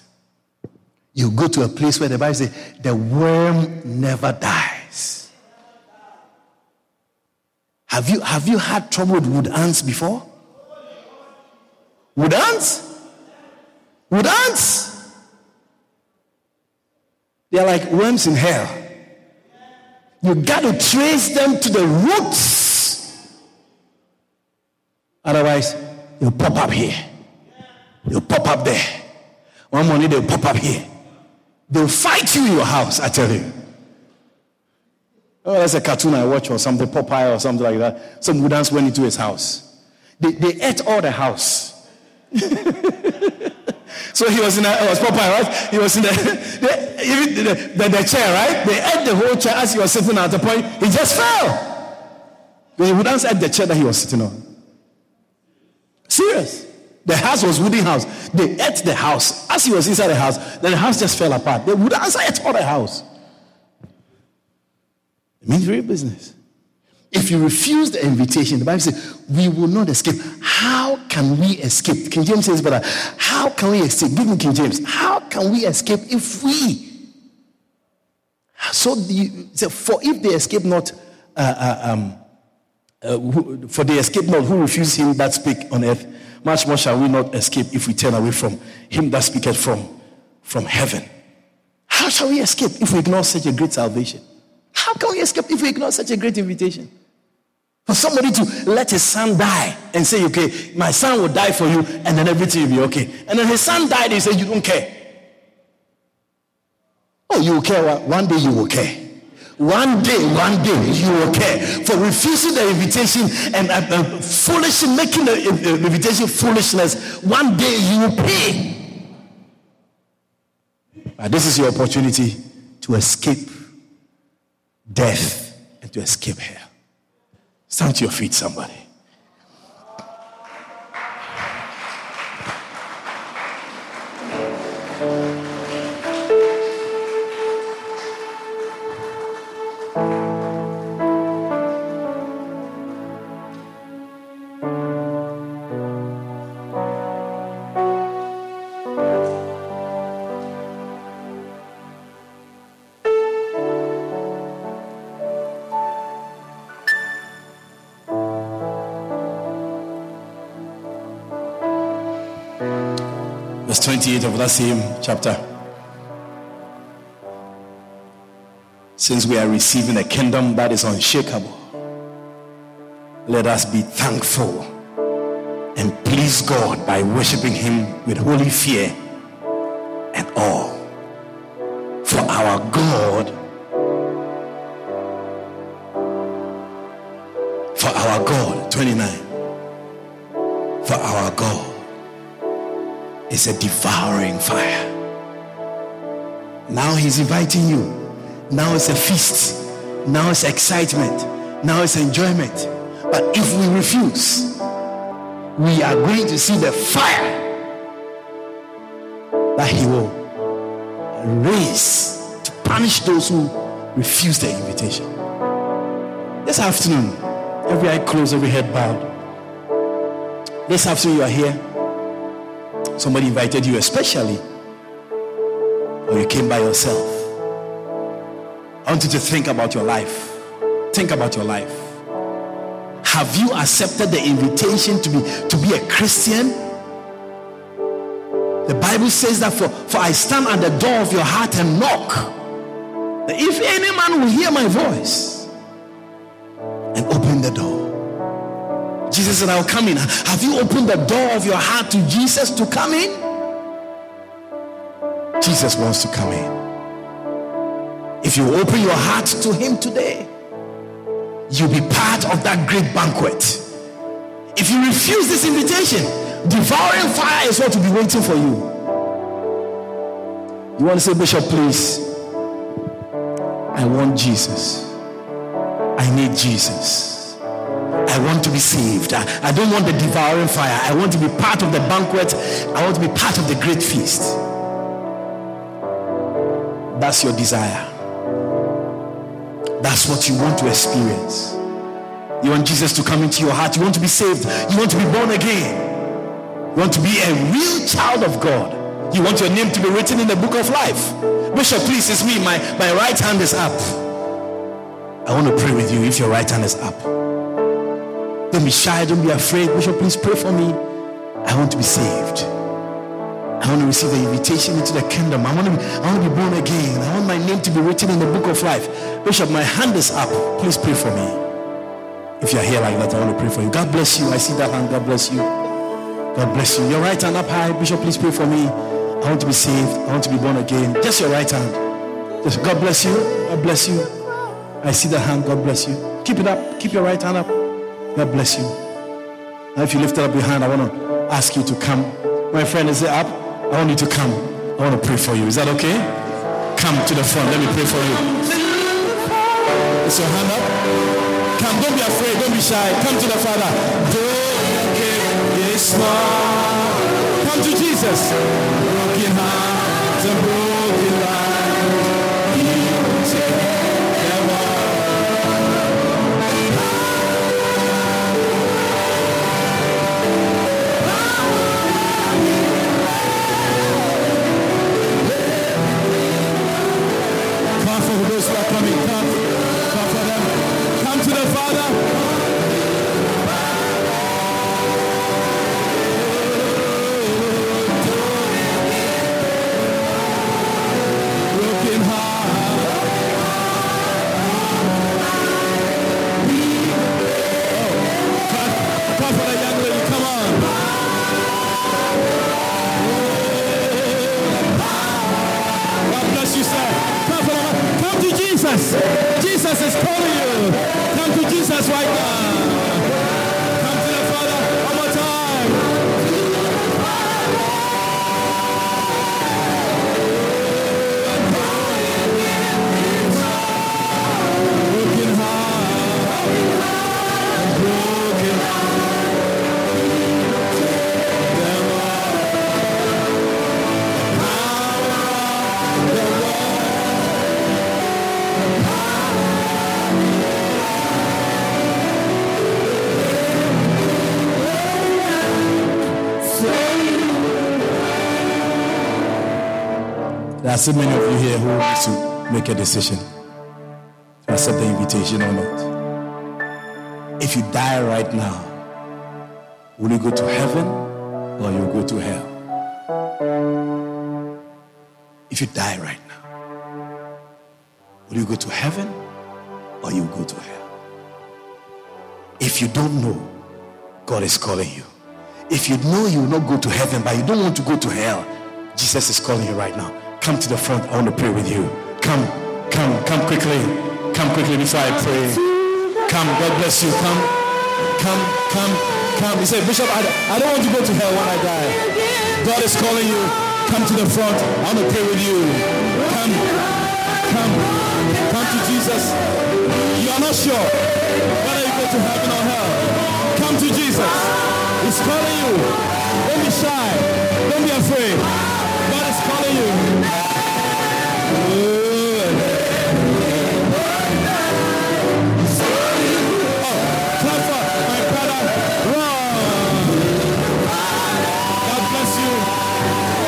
You go to a place where the Bible says the worm never dies. Have you have you had trouble with wood ants before? Wood ants? Wood ants? They're like worms in hell. You got to trace them to the roots. Otherwise, they'll pop up here. They'll pop up there. One morning they'll pop up here. They'll fight you in your house, I tell you. Oh, that's a cartoon I watch or something, Popeye or something like that. Some woodans went into his house. They, they ate all the house. So he was in a, it was Popeye, right? He was in the, the, the, the, the, chair, right? They ate the whole chair as he was sitting at the point. He just fell. They would answer at the chair that he was sitting on. Serious. The house was wooden house. They ate the house. As he was inside the house, then the house just fell apart. They would answer at all the house. It means real business. If you refuse the invitation, the Bible says, we will not escape. How can we escape? King James says, brother, how can we escape? Give me King James. How can we escape if we? So, the, for if they escape not, uh, uh, um, uh, who, for they escape not who refuse him that speak on earth, much more shall we not escape if we turn away from him that speaketh from, from heaven. How shall we escape if we ignore such a great salvation? How can we escape if we ignore such a great invitation? For somebody to let his son die and say, okay, my son will die for you and then everything will be okay. And then his son died, he said, you don't care. Oh, you will care. One day you will care. One day, one day you will care for refusing the invitation and uh, uh, foolish, making the uh, invitation foolishness. One day you will pay. This is your opportunity to escape death and to escape hell. Stand to your feet, somebody. 28 of that same chapter. Since we are receiving a kingdom that is unshakable, let us be thankful and please God by worshiping Him with holy fear and awe. For our God, for our God, 29, is a devouring fire. Now He's inviting you. Now it's a feast. Now it's excitement. Now it's enjoyment. But if we refuse, we are going to see the fire that He will raise to punish those who refuse the invitation. This afternoon, every eye closed, every head bowed. This afternoon, you are here. Somebody invited you, especially, or you came by yourself. I want you to think about your life. Think about your life. Have you accepted the invitation to be to be a Christian? The Bible says that for, for I stand at the door of your heart and knock. If any man will hear my voice and open the door. Jesus said, I'll come in. Have you opened the door of your heart to Jesus to come in? Jesus wants to come in. If you open your heart to Him today, you'll be part of that great banquet. If you refuse this invitation, devouring fire is what will be waiting for you. You want to say, Bishop, please? I want Jesus. I need Jesus. I want to be saved. I, don't want the devouring fire. I want to be part of the banquet. I want to be part of the great feast. That's your desire. That's what you want to experience. You want Jesus to come into your heart. You want to be saved. You want to be born again. You want to be a real child of God. You want your name to be written in the book of life. Bishop, please, it's me. My, my right hand is up. I want to pray with you if your right hand is up. Don't be shy. Don't be afraid. Bishop, please pray for me. I want to be saved. I want to receive the invitation into the kingdom. I want to be, I want to be born again. I want my name to be written in the book of life. Bishop, my hand is up. Please pray for me. If you're here like that, I want to pray for you. God bless you. I see that hand. God bless you. God bless you. Your right hand up high. Bishop, please pray for me. I want to be saved. I want to be born again. Just your right hand. Just, God bless you. God bless you. I see the hand. God bless you. Keep it up. Keep your right hand up. God bless you. Now, if you lifted up your hand, I want to ask you to come. My friend, is it up? I want you to come. I want to pray for you. Is that okay? Come to the front. Let me pray for you. Is your hand up? Come. Don't be afraid. Don't be shy. Come to the Father. Come to Jesus. You. Come to Jesus right now. Are so many of you here who need to make a decision to accept the invitation or not. If you die right now, will you go to heaven or you go to hell? If you die right now, will you go to heaven or you go to hell? If you don't know, God is calling you. If you know you will not go to heaven, but you don't want to go to hell, Jesus is calling you right now. Come to the front. I want to pray with you. Come, come, come quickly. Come quickly before I pray. Come. God bless you. Come, come, come, come. He said, Bishop, I, I don't want to go to hell when I die. God is calling you. Come to the front. I want to pray with you. Come, come, come to Jesus. You are not sure whether you go to heaven or hell. Come to Jesus. He's calling you. Don't be shy. Don't be afraid. God is calling you. Oh, my brother. God bless you.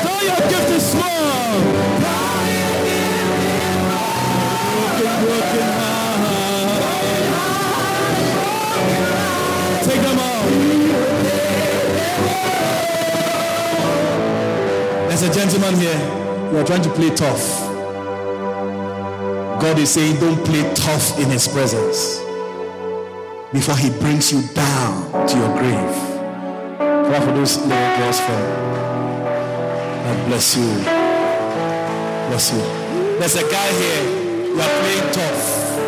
Know your gift is small. Broken heart. Take them out. There's a gentleman here. You are trying to play tough. God is saying, don't play tough in his presence before he brings you down to your grave. Clap for those little girls for God bless you. Bless you. There's a guy here. You are playing tough.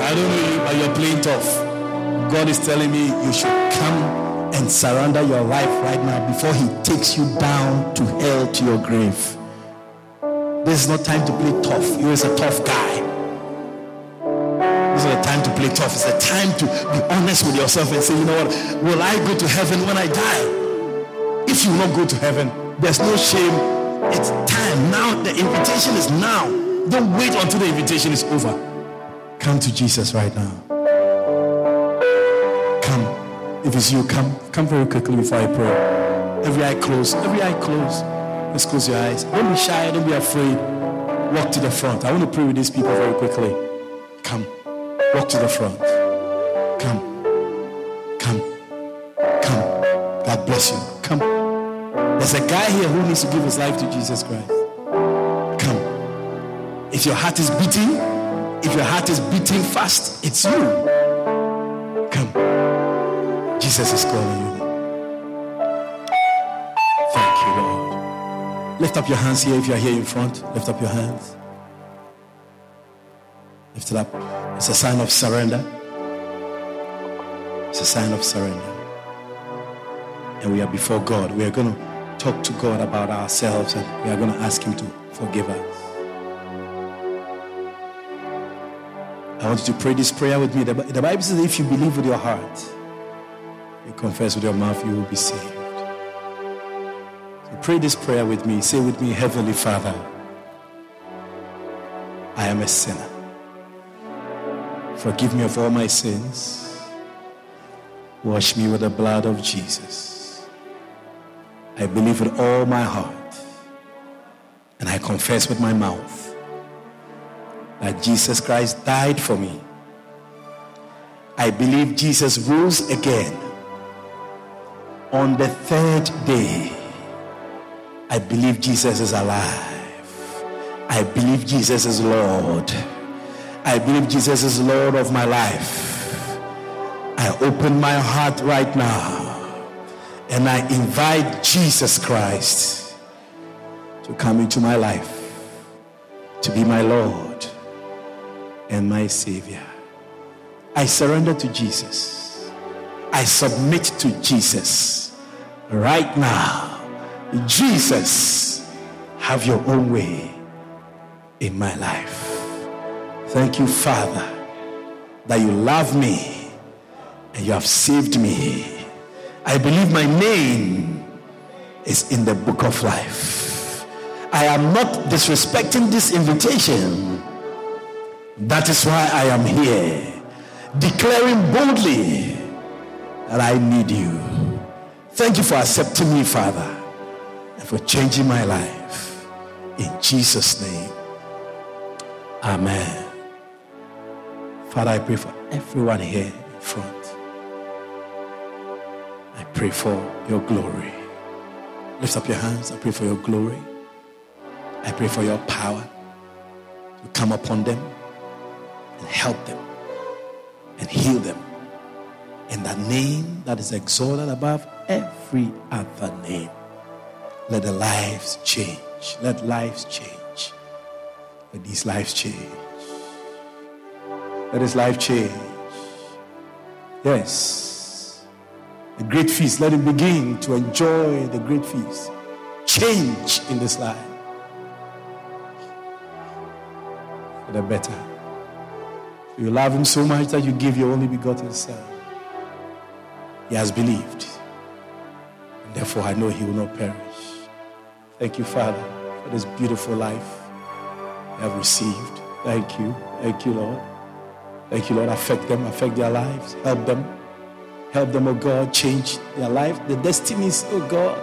I don't know you, but you're playing tough. God is telling me you should come and surrender your life right now before he takes you down to hell to your grave. This is not time to play tough. You is a tough guy. This is a time to play tough. It's a time to be honest with yourself and say, you know what? Will I go to heaven when I die? If you will not go to heaven, there's no shame. It's time now. The invitation is now. Don't wait until the invitation is over. Come to Jesus right now. If it's you, come. Come very quickly before I pray. Every eye closed. Every eye closed. Let's close your eyes. Don't be shy. Don't be afraid. Walk to the front. I want to pray with these people very quickly. Come. Walk to the front. Come. Come. Come. God bless you. Come. There's a guy here who needs to give his life to Jesus Christ. Come. If your heart is beating, if your heart is beating fast, it's you. Jesus is calling you. Thank you, Lord. Lift up your hands here if you are here in front. Lift up your hands. Lift it up. It's a sign of surrender. It's a sign of surrender. And we are before God. We are going to talk to God about ourselves and we are going to ask Him to forgive us. I want you to pray this prayer with me. The Bible says if you believe with your heart, you confess with your mouth, you will be saved. So pray this prayer with me. Say with me, Heavenly Father, I am a sinner. Forgive me of all my sins. Wash me with the blood of Jesus. I believe with all my heart and I confess with my mouth that Jesus Christ died for me. I believe Jesus rose again on the third day. I believe Jesus is alive. I believe Jesus is Lord. I believe Jesus is Lord of my life. I open my heart right now and I invite Jesus Christ to come into my life, to be my Lord and my Savior. I surrender to Jesus. I submit to Jesus right now. Jesus, have your own way in my life. Thank you, Father, that you love me and you have saved me. I believe my name is in the book of life. I am not disrespecting this invitation. That is why I am here, declaring boldly that I need you. Thank you for accepting me, Father, and for changing my life. In Jesus' name, Amen. Father, I pray for everyone here in front. I pray for your glory. Lift up your hands. I pray for your glory. I pray for your power to come upon them and help them and heal them in the name that is exalted above every other name. Let the lives change. Let lives change. Let these lives change. Let his life change. Yes. The great feast. Let him begin to enjoy the great feast. Change in this life. For the better. You love him so much that you give your only begotten son. He has believed. And therefore, I know he will not perish. Thank you, Father, for this beautiful life I have received. Thank you. Thank you, Lord. Thank you, Lord. Affect them, affect their lives. Help them. Help them, oh God, change their life, the destinies, oh God.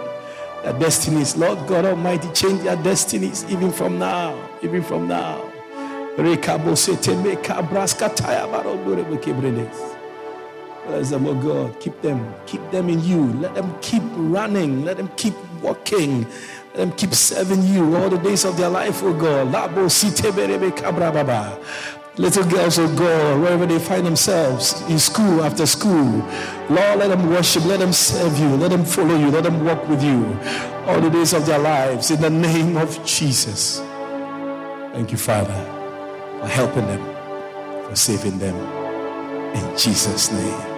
Their destinies, Lord God Almighty, change their destinies even from now. Even from now. Bless them, oh God. Keep them. Keep them in you. Let them keep running. Let them keep walking. Let them keep serving you all the days of their life, oh God. Little girls, oh God, wherever they find themselves, in school, after school, Lord, let them worship, let them serve you, let them follow you, let them walk with you all the days of their lives in the name of Jesus. Thank you, Father, for helping them, for saving them. In Jesus' name.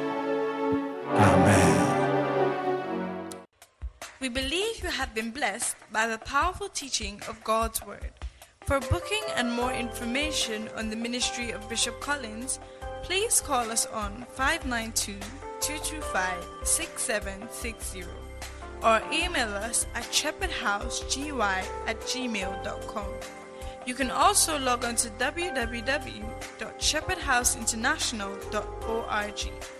Amen. We believe you have been blessed by the powerful teaching of God's Word. For booking and more information on the ministry of Bishop Collins, please call us on 592 225 6760 or email us at shepherdhousegy at gmail.com. You can also log on to www.shepherdhouseinternational.org.